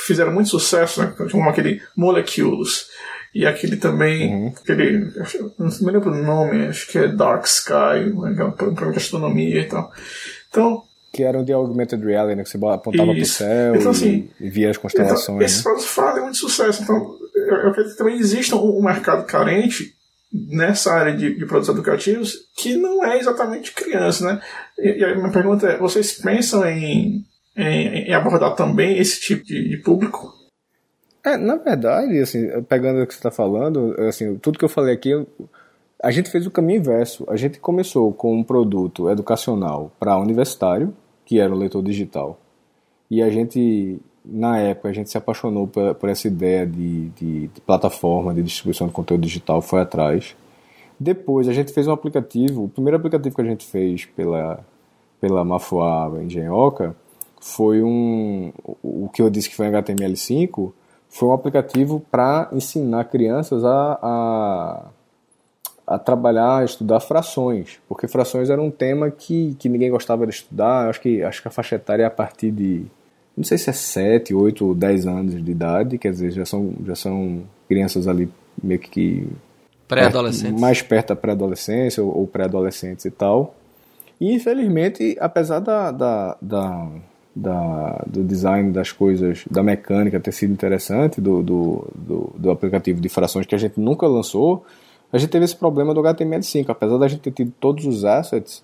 fizeram muito sucesso, né? como aquele Molecules, e aquele também, uhum. aquele, não me lembro o nome, acho que é Dark Sky, né, um programa de astronomia e tal. Então, que eram de augmented reality, né? Que você apontava para o céu então, assim, e, via as constelações. Então, esses né? fazem muito sucesso. Então, eu acredito que também existe um, um mercado carente nessa área de, de, produtos educativos que não é exatamente criança, né? E, e a minha pergunta é, vocês pensam em, em, em abordar também esse tipo de, de público? É, na verdade, assim, pegando o que você está falando, assim, tudo que eu falei aqui, a gente fez o caminho inverso. A gente começou com um produto educacional para universitário, que era o leitor digital. E a gente, na época, a gente se apaixonou por, por essa ideia de, de, de, plataforma de distribuição de conteúdo digital, foi atrás. Depois, a gente fez um aplicativo, o primeiro aplicativo que a gente fez pela, pela Mafuá Engenhoca foi um, o que eu disse que foi HTML5, foi um aplicativo para ensinar crianças a, a, a, trabalhar, a estudar frações, porque frações era um tema que, que ninguém gostava de estudar. Acho que, acho que a faixa etária é a partir de, não sei se é 7, 8 ou 10 anos de idade, quer dizer, já são, já são crianças ali meio que. Pré-adolescentes. Mais perto da pré-adolescência ou, ou pré-adolescentes e tal. E infelizmente, apesar da, da, da da, do design das coisas, da mecânica ter sido interessante, do, do, do, do, aplicativo de frações que a gente nunca lançou, a gente teve esse problema do HTML5. Apesar da gente ter tido todos os assets,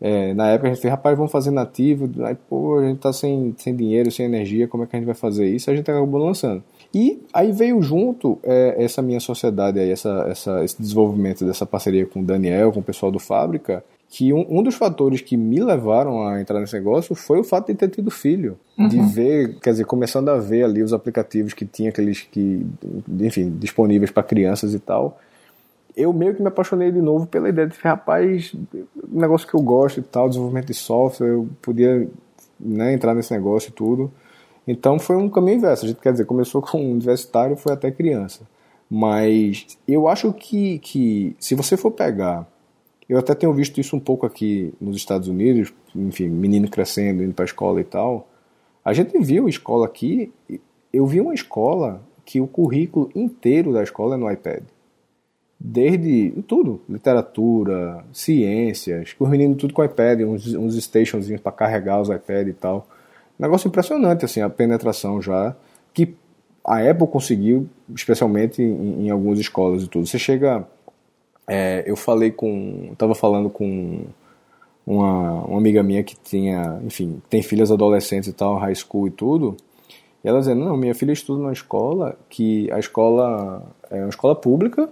é, na época a gente fez, rapaz, vamos fazer nativo, aí, pô, a gente tá sem, sem dinheiro, sem energia, como é que a gente vai fazer isso? A gente acabou lançando. E aí veio junto é, essa minha sociedade aí, essa, essa, esse desenvolvimento dessa parceria com o Daniel, com o pessoal do Fábrica, que um, um, dos fatores que me levaram a entrar nesse negócio foi o fato de ter tido filho. Uhum. De ver, quer dizer, começando a ver ali os aplicativos que tinha aqueles que, enfim, disponíveis para crianças e tal. Eu meio que me apaixonei de novo pela ideia de, rapaz, um negócio que eu gosto e tal, desenvolvimento de software, eu podia né, entrar nesse negócio e tudo. Então foi um caminho inverso. A gente, quer dizer, começou com um universitário, foi até criança. Mas eu acho que, que se você for pegar eu até tenho visto isso um pouco aqui nos Estados Unidos, enfim, menino crescendo, indo para a escola e tal. A gente viu escola aqui, eu vi uma escola que o currículo inteiro da escola é no iPad. Desde tudo, literatura, ciências, os meninos tudo com iPad, uns, uns stationzinhos para carregar os iPads e tal. Negócio impressionante, assim, a penetração já, que a Apple conseguiu, especialmente em, em algumas escolas e tudo. Você chega é, eu falei com. Estava falando com uma, uma amiga minha que tinha, enfim, tem filhas adolescentes e tal, high school e tudo. E ela dizendo: Não, minha filha estuda numa escola que a escola é uma escola pública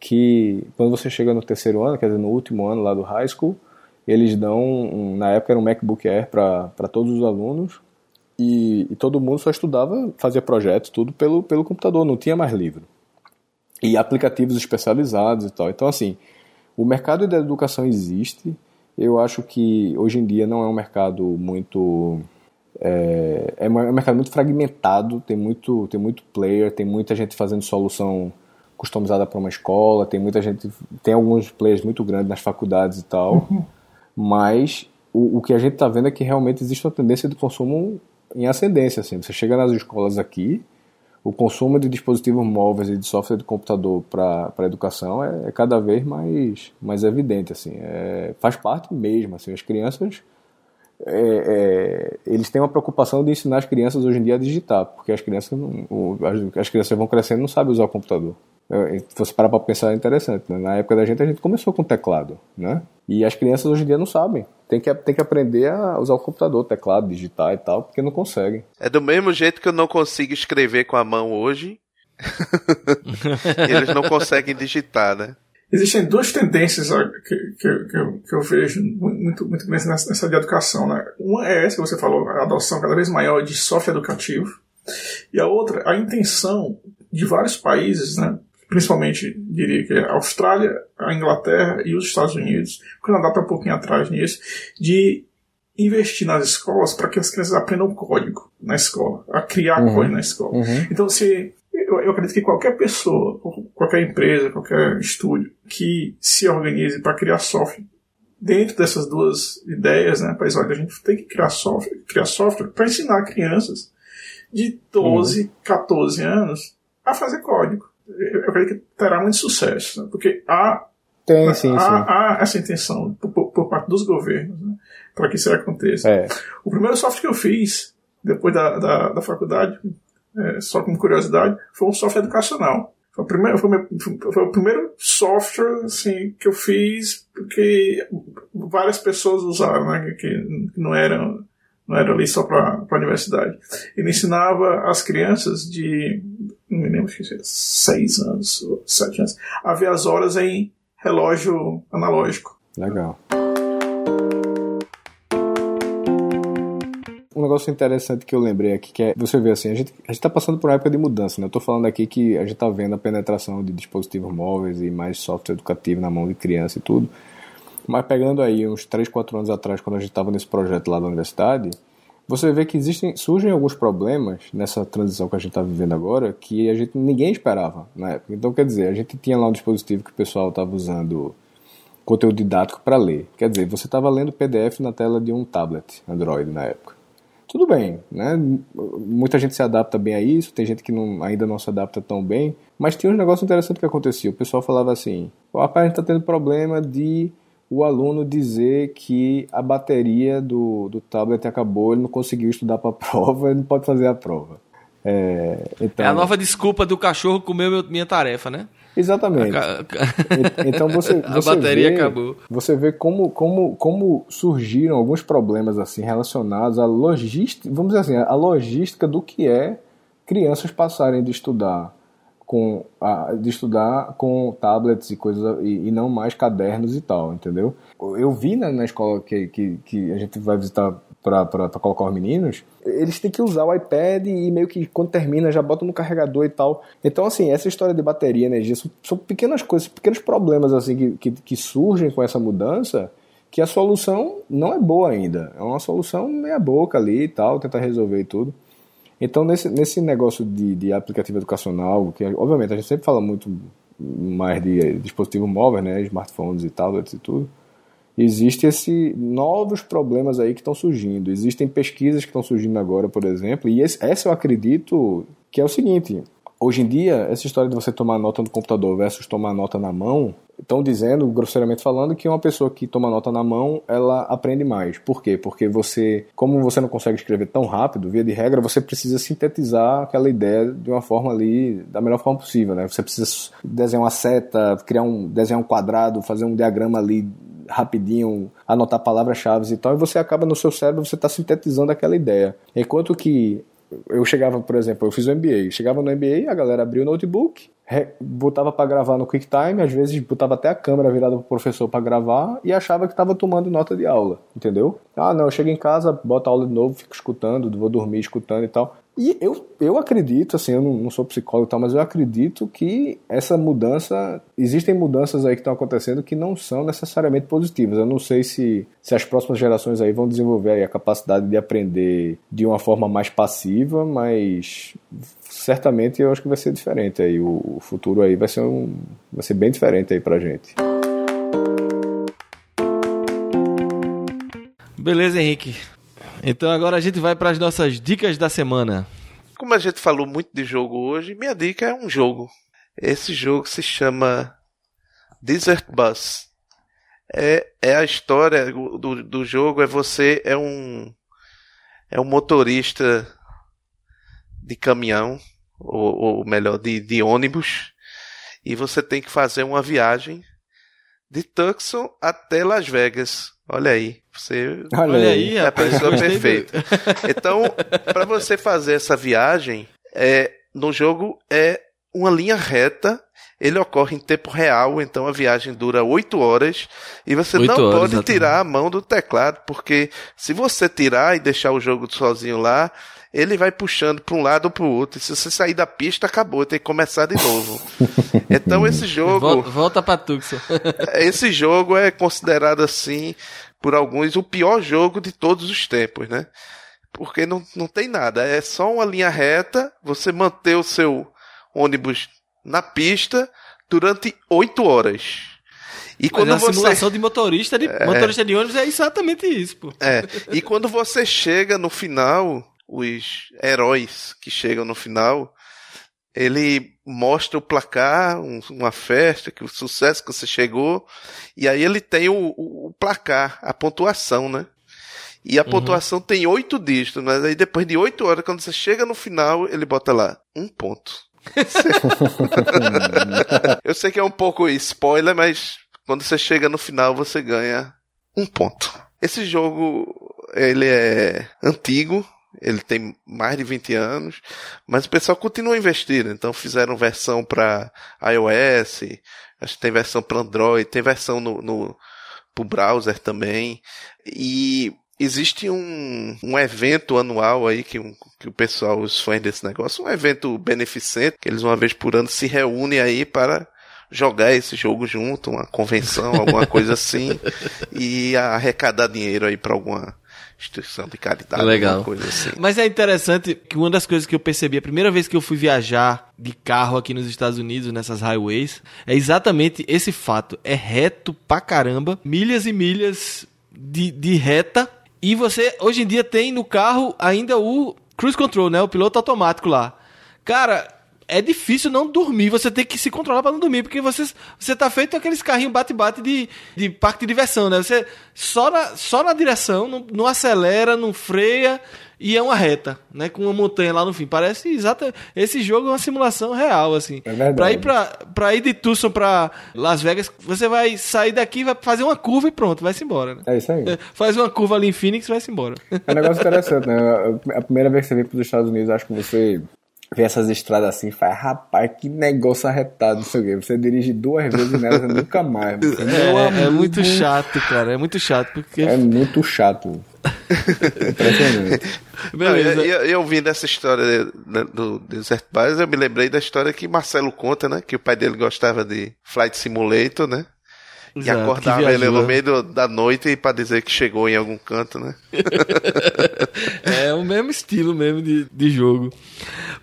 que quando você chega no terceiro ano, quer dizer, no último ano lá do high school, eles dão, um, na época era um MacBook Air para todos os alunos, e, e, todo mundo só estudava, fazia projetos, tudo pelo, pelo computador, não tinha mais livro. E aplicativos especializados e tal. Então, assim, o mercado da educação existe. Eu acho que hoje em dia não é um mercado muito. É, é um mercado muito fragmentado, tem muito, tem muito player, tem muita gente fazendo solução customizada para uma escola, tem muita gente, tem alguns players muito grandes nas faculdades e tal, uhum. mas o, o que a gente está vendo é que realmente existe uma tendência de consumo em ascendência. Assim. Você chega nas escolas aqui, o consumo de dispositivos móveis e de software de computador para a educação é, é, cada vez mais, mais evidente. Assim. É, faz parte mesmo. Assim. As crianças. É, é eles têm uma preocupação de ensinar as crianças hoje em dia a digitar, porque as crianças, não, as, as crianças vão crescendo não sabem usar o computador. É, se você parar para pensar, é interessante. Né? Na época da gente, a gente começou com teclado, né? E as crianças hoje em dia não sabem. Tem que, tem que aprender a usar o computador, teclado, digitar e tal, porque não conseguem. É do mesmo jeito que eu não consigo escrever com a mão hoje. Eles não conseguem digitar, né? Existem duas tendências que, que, que, eu, que eu, vejo muito, muito grandes nessa, nessa de educação. Né? Uma é essa que você falou, a adoção cada vez maior de software educativo. E a outra, a intenção de vários países, né, principalmente diria que a Austrália, a Inglaterra e os Estados Unidos, o Canadá está um pouquinho atrás nisso, de investir nas escolas para que as crianças aprendam código na escola, a criar uhum. código na escola. Uhum. Então, se eu, eu, acredito que qualquer pessoa, qualquer empresa, qualquer estúdio que se organize para criar software dentro dessas duas ideias, né, para olha, a gente tem que criar software, criar software para ensinar crianças de 12, uhum. 14 anos a fazer código eu acredito que terá muito sucesso, né? porque há, Tem, sim, há, sim. há, essa intenção por, por, parte dos governos né? para que isso aconteça. É. O primeiro software que eu fiz depois da, da, da faculdade, é, só como curiosidade, foi um software educacional. Foi o primeiro, foi, meu, foi o primeiro software assim, que eu fiz que várias pessoas usaram, né? que, que não eram não era ali só para a universidade. Ele ensinava as crianças de, não me lembro, que seis anos, sete anos, a ver as horas em relógio analógico. Legal. Um negócio interessante que eu lembrei aqui, que é, você vê assim, a gente a está passando por uma época de mudança, né? Eu estou falando aqui que a gente está vendo a penetração de dispositivos móveis e mais software educativo na mão de criança e tudo. Mas pegando aí uns 3, 4 anos atrás, quando a gente estava nesse projeto lá da universidade, você vê que existem, surgem alguns problemas nessa transição que a gente está vivendo agora que a gente ninguém esperava na época. Então, quer dizer, a gente tinha lá um dispositivo que o pessoal estava usando conteúdo didático para ler. Quer dizer, você estava lendo PDF na tela de um tablet Android na época. Tudo bem, né? Muita gente se adapta bem a isso, tem gente que não, ainda não se adapta tão bem, mas tinha um negócio interessante que acontecia. O pessoal falava assim: o rapaz, está tendo problema de o aluno dizer que a bateria do, do tablet acabou, ele não conseguiu estudar para a prova, ele não pode fazer a prova. É, então... é a nova desculpa do cachorro comer meu, minha tarefa, né? Exatamente. A... então você, você a bateria vê, acabou. Você vê como, como, como surgiram alguns problemas assim relacionados à logística, vamos dizer assim, a logística do que é crianças passarem de estudar com a, de estudar com tablets e coisas e, e, não mais cadernos e tal, entendeu? Eu vi na, na escola que, que, que a gente vai visitar para colocar os meninos, eles têm que usar o iPad e meio que quando termina já botam no carregador e tal. Então, assim, essa história de bateria, energia, são, são pequenas coisas, pequenos problemas assim que, que, que, surgem com essa mudança que a solução não é boa ainda. É uma solução meia boca ali e tal, tentar resolver e tudo. Então, nesse, nesse negócio de, de aplicativo educacional, que obviamente a gente sempre fala muito mais de dispositivo móvel, né, smartphones e tablets e tudo, existe esse novos problemas aí que estão surgindo. Existem pesquisas que estão surgindo agora, por exemplo, e esse, essa eu acredito que é o seguinte: hoje em dia, essa história de você tomar nota no computador versus tomar nota na mão, estão dizendo, grosseiramente falando, que uma pessoa que toma nota na mão, ela aprende mais. Por quê? Porque você, como você não consegue escrever tão rápido, via de regra, você precisa sintetizar aquela ideia de uma forma ali, da melhor forma possível, né? Você precisa desenhar uma seta, criar um, desenhar um quadrado, fazer um diagrama ali rapidinho, anotar palavras-chave e tal, e você acaba no seu cérebro, você está sintetizando aquela ideia. Enquanto que eu chegava, por exemplo, eu fiz o MBA, chegava no MBA, a galera abria o notebook, botava para gravar no QuickTime, às vezes botava até a câmera virada pro professor para gravar e achava que estava tomando nota de aula, entendeu? Ah, não, eu chego em casa, boto a aula de novo, fico escutando, vou dormir escutando e tal. E eu, eu acredito, assim, eu não, não sou psicólogo e tal, mas eu acredito que essa mudança, existem mudanças aí que estão acontecendo que não são necessariamente positivas. Eu não sei se, se as próximas gerações aí vão desenvolver a capacidade de aprender de uma forma mais passiva, mas certamente eu acho que vai ser diferente aí. O, futuro aí vai ser, um, vai ser bem diferente aí pra gente. Beleza, Henrique. Então agora a gente vai para as nossas dicas da semana. Como a gente falou muito de jogo hoje, minha dica é um jogo. Esse jogo se chama Desert Bus. É, é a história do, do jogo, é você é um é um motorista de caminhão, ou, ou melhor, de, de ônibus, e você tem que fazer uma viagem de Tucson até Las Vegas. Olha aí. Você Olha aí, é a pessoa perfeita. Então, para você fazer essa viagem, é, no jogo é uma linha reta. Ele ocorre em tempo real, então a viagem dura 8 horas e você não horas, pode exatamente. tirar a mão do teclado, porque se você tirar e deixar o jogo sozinho lá, ele vai puxando para um lado ou para o outro. E se você sair da pista, acabou, tem que começar de novo. então esse jogo. Volta, volta para Tuxo. esse jogo é considerado assim por alguns o pior jogo de todos os tempos, né? Porque não, não tem nada, é só uma linha reta, você manter o seu ônibus na pista durante oito horas. E quando Mas a você... simulação de motorista de é... motorista de ônibus é exatamente isso, pô. É. E quando você chega no final, os heróis que chegam no final, ele mostra o placar, um, uma festa, que o sucesso que você chegou, e aí ele tem o, o placar, a pontuação, né? E a uhum. pontuação tem oito dígitos, mas aí depois de oito horas, quando você chega no final, ele bota lá um ponto. Eu sei que é um pouco spoiler, mas quando você chega no final, você ganha um ponto. Esse jogo, ele é antigo, ele tem mais de 20 anos, mas o pessoal continua investindo. Então fizeram versão para iOS, acho que tem versão para Android, tem versão no, no pro browser também. E existe um, um evento anual aí que, um, que o pessoal, os fãs desse negócio, um evento beneficente, que eles uma vez por ano se reúnem aí para jogar esse jogo junto, uma convenção, alguma coisa assim, e arrecadar dinheiro aí para alguma instituição de caridade, Legal. coisa assim. Mas é interessante que uma das coisas que eu percebi, a primeira vez que eu fui viajar de carro aqui nos Estados Unidos, nessas highways, é exatamente esse fato. É reto pra caramba, milhas e milhas de, de reta, e você, hoje em dia, tem no carro ainda o cruise control, né? O piloto automático lá. Cara, é difícil não dormir, você tem que se controlar para não dormir, porque você, você tá feito aqueles carrinhos bate-bate de, de parque de diversão, né? Você só na, só na direção, não, não acelera, não freia e é uma reta, né? Com uma montanha lá no fim. Parece exato. Esse jogo é uma simulação real, assim. É verdade. Pra ir, pra, pra ir de Tucson pra Las Vegas, você vai sair daqui, vai fazer uma curva e pronto, vai-se embora, né? É isso aí. Faz uma curva ali em Phoenix e vai-se embora. É um negócio interessante, né? A primeira vez que você vem para os Estados Unidos, acho que você vê essas estradas assim e faz, rapaz, que negócio arretado isso aqui. Você dirige duas vezes nelas e nunca mais. É, é, muito chato, cara. É muito chato. Porque... É muito chato. Impressionante. Beleza. Não, eu, eu, vi dessa história do Desert Bus, eu me lembrei da história que Marcelo conta, né? Que o pai dele gostava de Flight Simulator, né? E acordava ele no meio do, da noite para dizer que chegou em algum canto, né? é o mesmo estilo mesmo de, de jogo.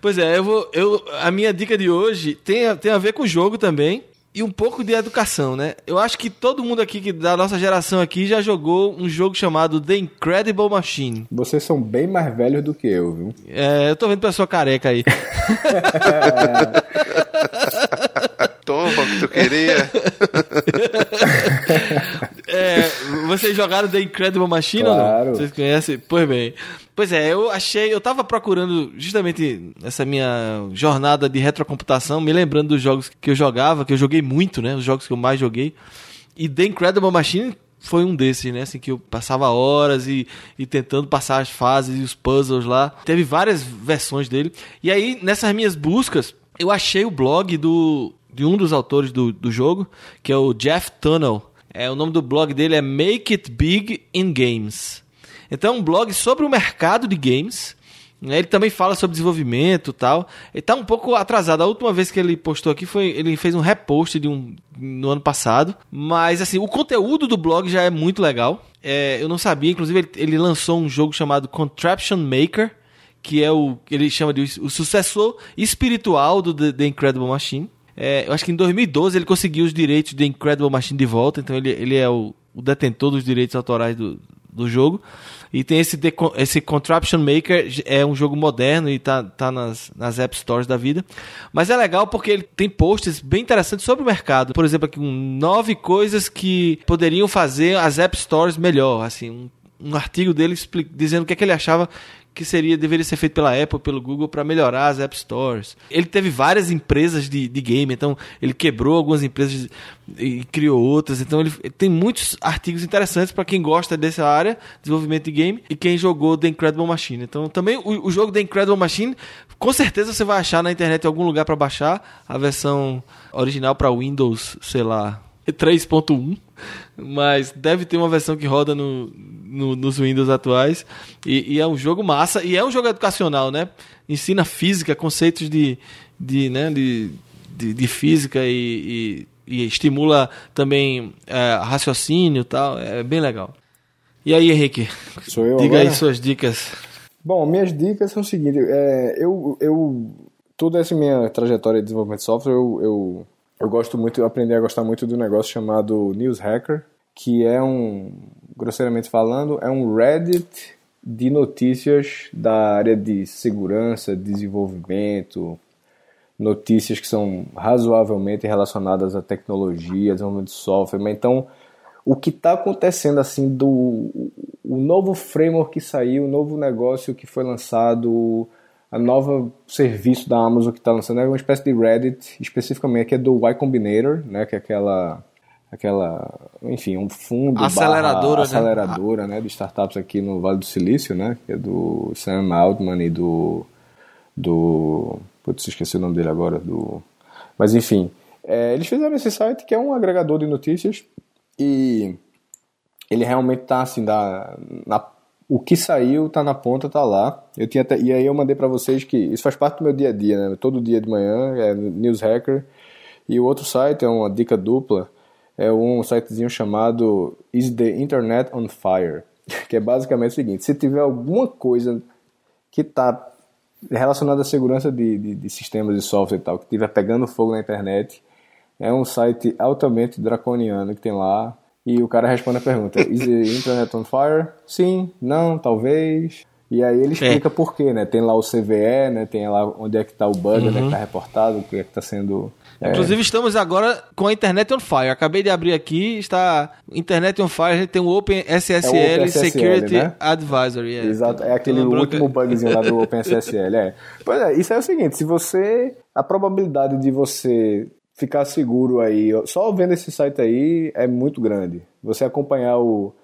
Pois é, eu vou. Eu, a minha dica de hoje tem, tem a ver com o jogo também. E um pouco de educação, né? Eu acho que todo mundo aqui que da nossa geração aqui já jogou um jogo chamado The Incredible Machine. Vocês são bem mais velhos do que eu, viu? É, eu tô vendo pessoa careca aí. Toma o que tu queria. é, vocês jogaram The Incredible Machine claro. ou não? Vocês conhecem? Pois bem. Pois é, eu achei, eu tava procurando justamente essa minha jornada de retrocomputação, me lembrando dos jogos que eu jogava, que eu joguei muito, né? Os jogos que eu mais joguei. E The Incredible Machine foi um desses, né? Assim, que eu passava horas e, e tentando passar as fases e os puzzles lá. Teve várias versões dele. E aí, nessas minhas buscas, eu achei o blog do, de um dos autores do, do jogo, que é o Jeff Tunnel. É, o nome do blog dele é Make It Big in Games. Então é um blog sobre o mercado de games. Né? Ele também fala sobre desenvolvimento e tal. Ele tá um pouco atrasado. A última vez que ele postou aqui foi. Ele fez um repost de um, no ano passado. Mas assim, o conteúdo do blog já é muito legal. É, eu não sabia, inclusive, ele, ele lançou um jogo chamado Contraption Maker que é o ele chama de o sucessor espiritual do The, The Incredible Machine. É, eu acho que em 2012 ele conseguiu os direitos de Incredible Machine de volta, então ele, ele é o, o detentor dos direitos autorais do, do jogo. E tem esse, esse Contraption Maker, é um jogo moderno e tá, tá nas, nas App Stores da vida. Mas é legal porque ele tem posts bem interessantes sobre o mercado. Por exemplo, aqui um, nove coisas que poderiam fazer as App Stores melhor. Assim, um, um artigo dele dizendo o que, é que ele achava que seria deveria ser feito pela Apple, pelo Google para melhorar as App Stores. Ele teve várias empresas de, de game, então ele quebrou algumas empresas e criou outras. Então ele tem muitos artigos interessantes para quem gosta dessa área, desenvolvimento de game e quem jogou The Incredible Machine. Então também o, o jogo The Incredible Machine, com certeza você vai achar na internet em algum lugar para baixar a versão original para Windows, sei lá, 3.1, mas deve ter uma versão que roda no, no, nos Windows atuais. E, e, é um jogo massa, e é um jogo educacional, né? Ensina física, conceitos de, de, né, de, de, de física e, e, e, estimula também é, raciocínio e tal. É bem legal. E aí, Henrique? Sou eu Diga agora? aí suas dicas. Bom, minhas dicas são o seguinte: é, eu, eu. Toda essa minha trajetória de desenvolvimento de software, eu, eu eu gosto muito, eu aprendi a gostar muito do negócio chamado News Hacker, que é um, grosseiramente falando, é um Reddit de notícias da área de segurança, desenvolvimento, notícias que são razoavelmente relacionadas à tecnologia, desenvolvimento de software. Mas então, o que está acontecendo assim do o novo framework que saiu, o novo negócio que foi lançado, a nova serviço da Amazon que está lançando é uma espécie de Reddit, especificamente que é do Y Combinator, né, que é aquela aquela, enfim, um fundo aceleradora, aceleradora, né? né, de startups aqui no Vale do Silício, né, que é do Sam Altman e do do putz, esqueci o nome dele agora, do mas enfim, é, eles fizeram esse site que é um agregador de notícias e ele realmente está assim da, na o que saiu tá na ponta, tá lá. Eu tinha até, e aí eu mandei para vocês que isso faz parte do meu dia a dia, né? Todo dia de manhã é News Hacker. E o outro site é uma dica dupla, é um sitezinho chamado Is the Internet on Fire, que é basicamente o seguinte: se tiver alguma coisa que tá relacionada à segurança de, de, de sistemas de software e tal, que estiver pegando fogo na internet, é um site altamente draconiano que tem lá e o cara responde a pergunta: Is the internet on fire? Sim, não, talvez. E aí ele explica é. por quê, né? Tem lá o CVE, né? Tem lá onde é que está o bug, uhum. onde é que está reportado, o que é que está sendo... É... Inclusive estamos agora com a Internet on Fire. Acabei de abrir aqui, está Internet on Fire, a gente tem o OpenSSL, é o Open Security né? Advisory. É. Exato, é aquele último bugzinho lá do OpenSSL, é. Pois é, isso é o seguinte, se você... A probabilidade de você ficar seguro aí. Só vendo esse site aí é muito grande. Você acompanhar o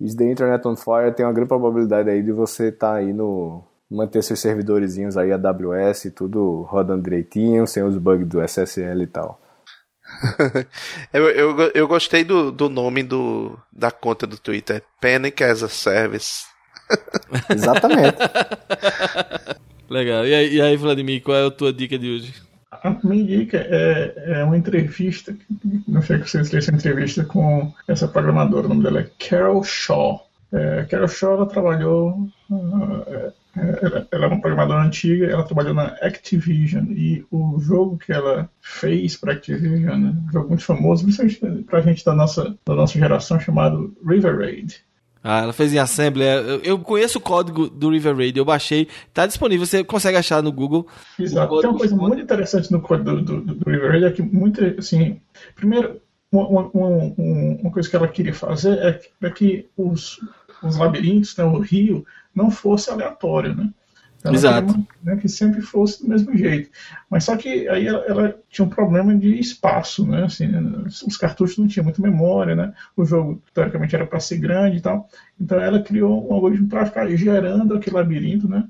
Is the Internet on Fire tem uma grande probabilidade aí de você estar tá aí no manter seus servidorzinhos aí AWS tudo rodando direitinho, sem os bugs do SSL e tal. eu, eu, eu gostei do, do nome do, da conta do Twitter, Panic as a Service. Exatamente. Legal. E aí, e aí, Vladimir, qual é a tua dica de hoje? A minha dica é, é uma entrevista, não sei se vocês essa entrevista com essa programadora, o nome dela é Carol Shaw. É, Carol Shaw ela trabalhou, uh, ela, ela é uma programadora antiga, ela trabalhou na Activision e o jogo que ela fez para Activision, né, um jogo muito famoso, principalmente para a gente da nossa, da nossa geração, chamado River Raid. Ah, ela fez em Assembly. É, eu, conheço o código do River Raid, eu baixei. Tá disponível, você consegue achar no Google. Exato. Tem uma coisa muito interessante no código do, do, do River Raid, é que muito, assim, primeiro, uma, uma, uma, coisa que ela queria fazer é que, é que os, os labirintos, né, o rio, não fosse aleatório, né? Então, Exato. Uma, né, que sempre fosse do mesmo jeito. Mas só que aí ela, ela, tinha um problema de espaço, né? Assim, os cartuchos não tinham muita memória, né? O jogo, teoricamente, era para ser grande e tal. Então ela criou um algoritmo para ficar gerando aquele labirinto, né?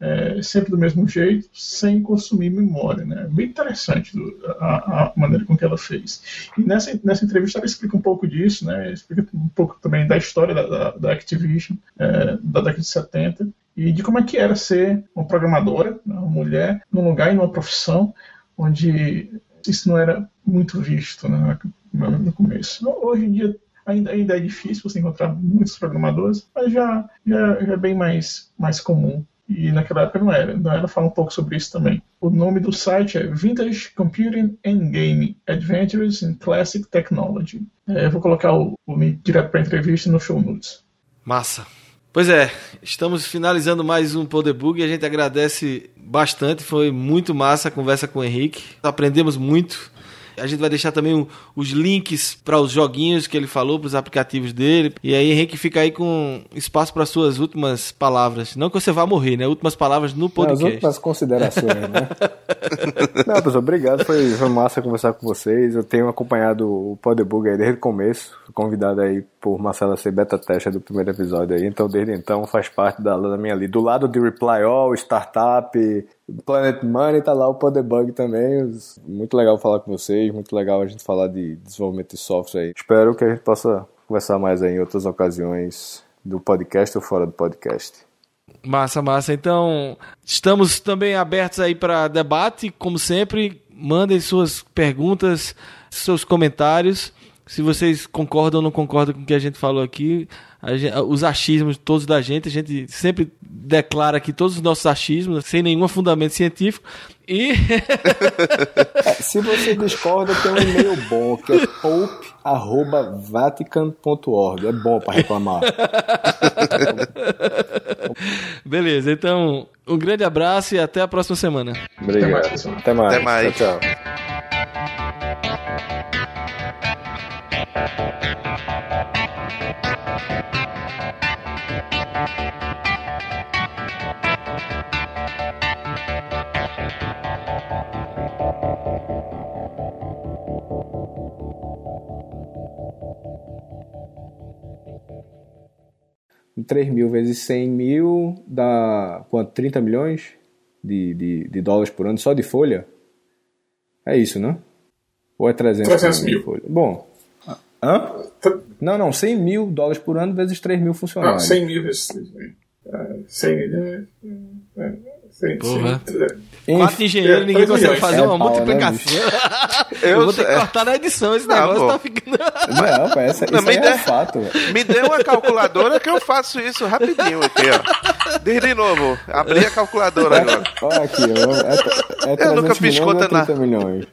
é, sempre do mesmo jeito, sem consumir memória. Né? Bem interessante a, a, maneira com que ela fez. E nessa, nessa entrevista ela explica um pouco disso, né? explica um pouco também da história da, da, da Activision, é, da década de 70, e de como é que era ser uma programadora, né? uma mulher, num lugar e numa profissão onde isso não era muito visto né? no começo. Hoje em dia ainda, ainda é difícil você encontrar muitos programadores, mas já, já, já é bem mais, mais comum. E naquela época não era. Então ela fala um pouco sobre isso também. O nome do site é Vintage Computing and Gaming Adventures in Classic Technology. É, eu vou colocar o, o link direto para a entrevista no show notes. Massa. Pois é, estamos finalizando mais um Podebug e a gente agradece bastante. Foi muito massa a conversa com o Henrique. Aprendemos muito a gente vai deixar também o, os links para os joguinhos que ele falou, para os aplicativos dele. E aí, Henrique, fica aí com espaço para suas últimas palavras. Não que você vá morrer, né? Últimas palavras no podcast. As últimas considerações, né? Não, pessoal, obrigado. Foi, foi massa conversar com vocês. Eu tenho acompanhado o Podebug aí desde o começo. Fui convidado aí por Marcela ser beta teste do primeiro episódio aí. Então, desde então, faz parte da, da minha ali. Do lado de Reply All, Startup, Planet Money tá lá o Podebug também. Muito legal falar com vocês, muito legal a gente falar de desenvolvimento de software aí. Espero que a gente possa conversar mais aí em outras ocasiões do podcast ou fora do podcast. Massa, massa. Então, estamos também abertos aí para debate, como sempre. Mandem suas perguntas, seus comentários. Se vocês concordam ou não concordam com o que a gente falou aqui, gente, os achismos todos da gente, a gente sempre declara aqui todos os nossos achismos, sem nenhum fundamento científico. E. é, se você discorda, tem um e-mail bom, que é pope.vatican.org. É bom para reclamar. Beleza, então, um grande abraço e até a próxima semana. Obrigado. Até mais. Até mais. Até mais. Tchau, tchau. 3 mil vezes 100 mil dá quanto? 30 milhões de, de, de dólares por ano só de folha? É isso, né? Ou é 300, 300 mil? Folha? Bom. Hã? Não, não, 100 mil dólares por ano vezes 3 mil funcionários. Não, 100 mil vezes 3 mil. 100 mil. É, é, Porra. Quatro engenheiros, ninguém consegue fazer é uma pau, né, multiplicação. Né, eu, eu, vou ter que cortar na edição, esse não, negócio pô. tá ficando. Não, essa, não, isso me é dê, fato. Me dê uma calculadora que eu faço isso rapidinho aqui, ó. Diz de novo, abri a calculadora agora. Olha aqui, é, é, é eu nunca fiz conta na. Milhões.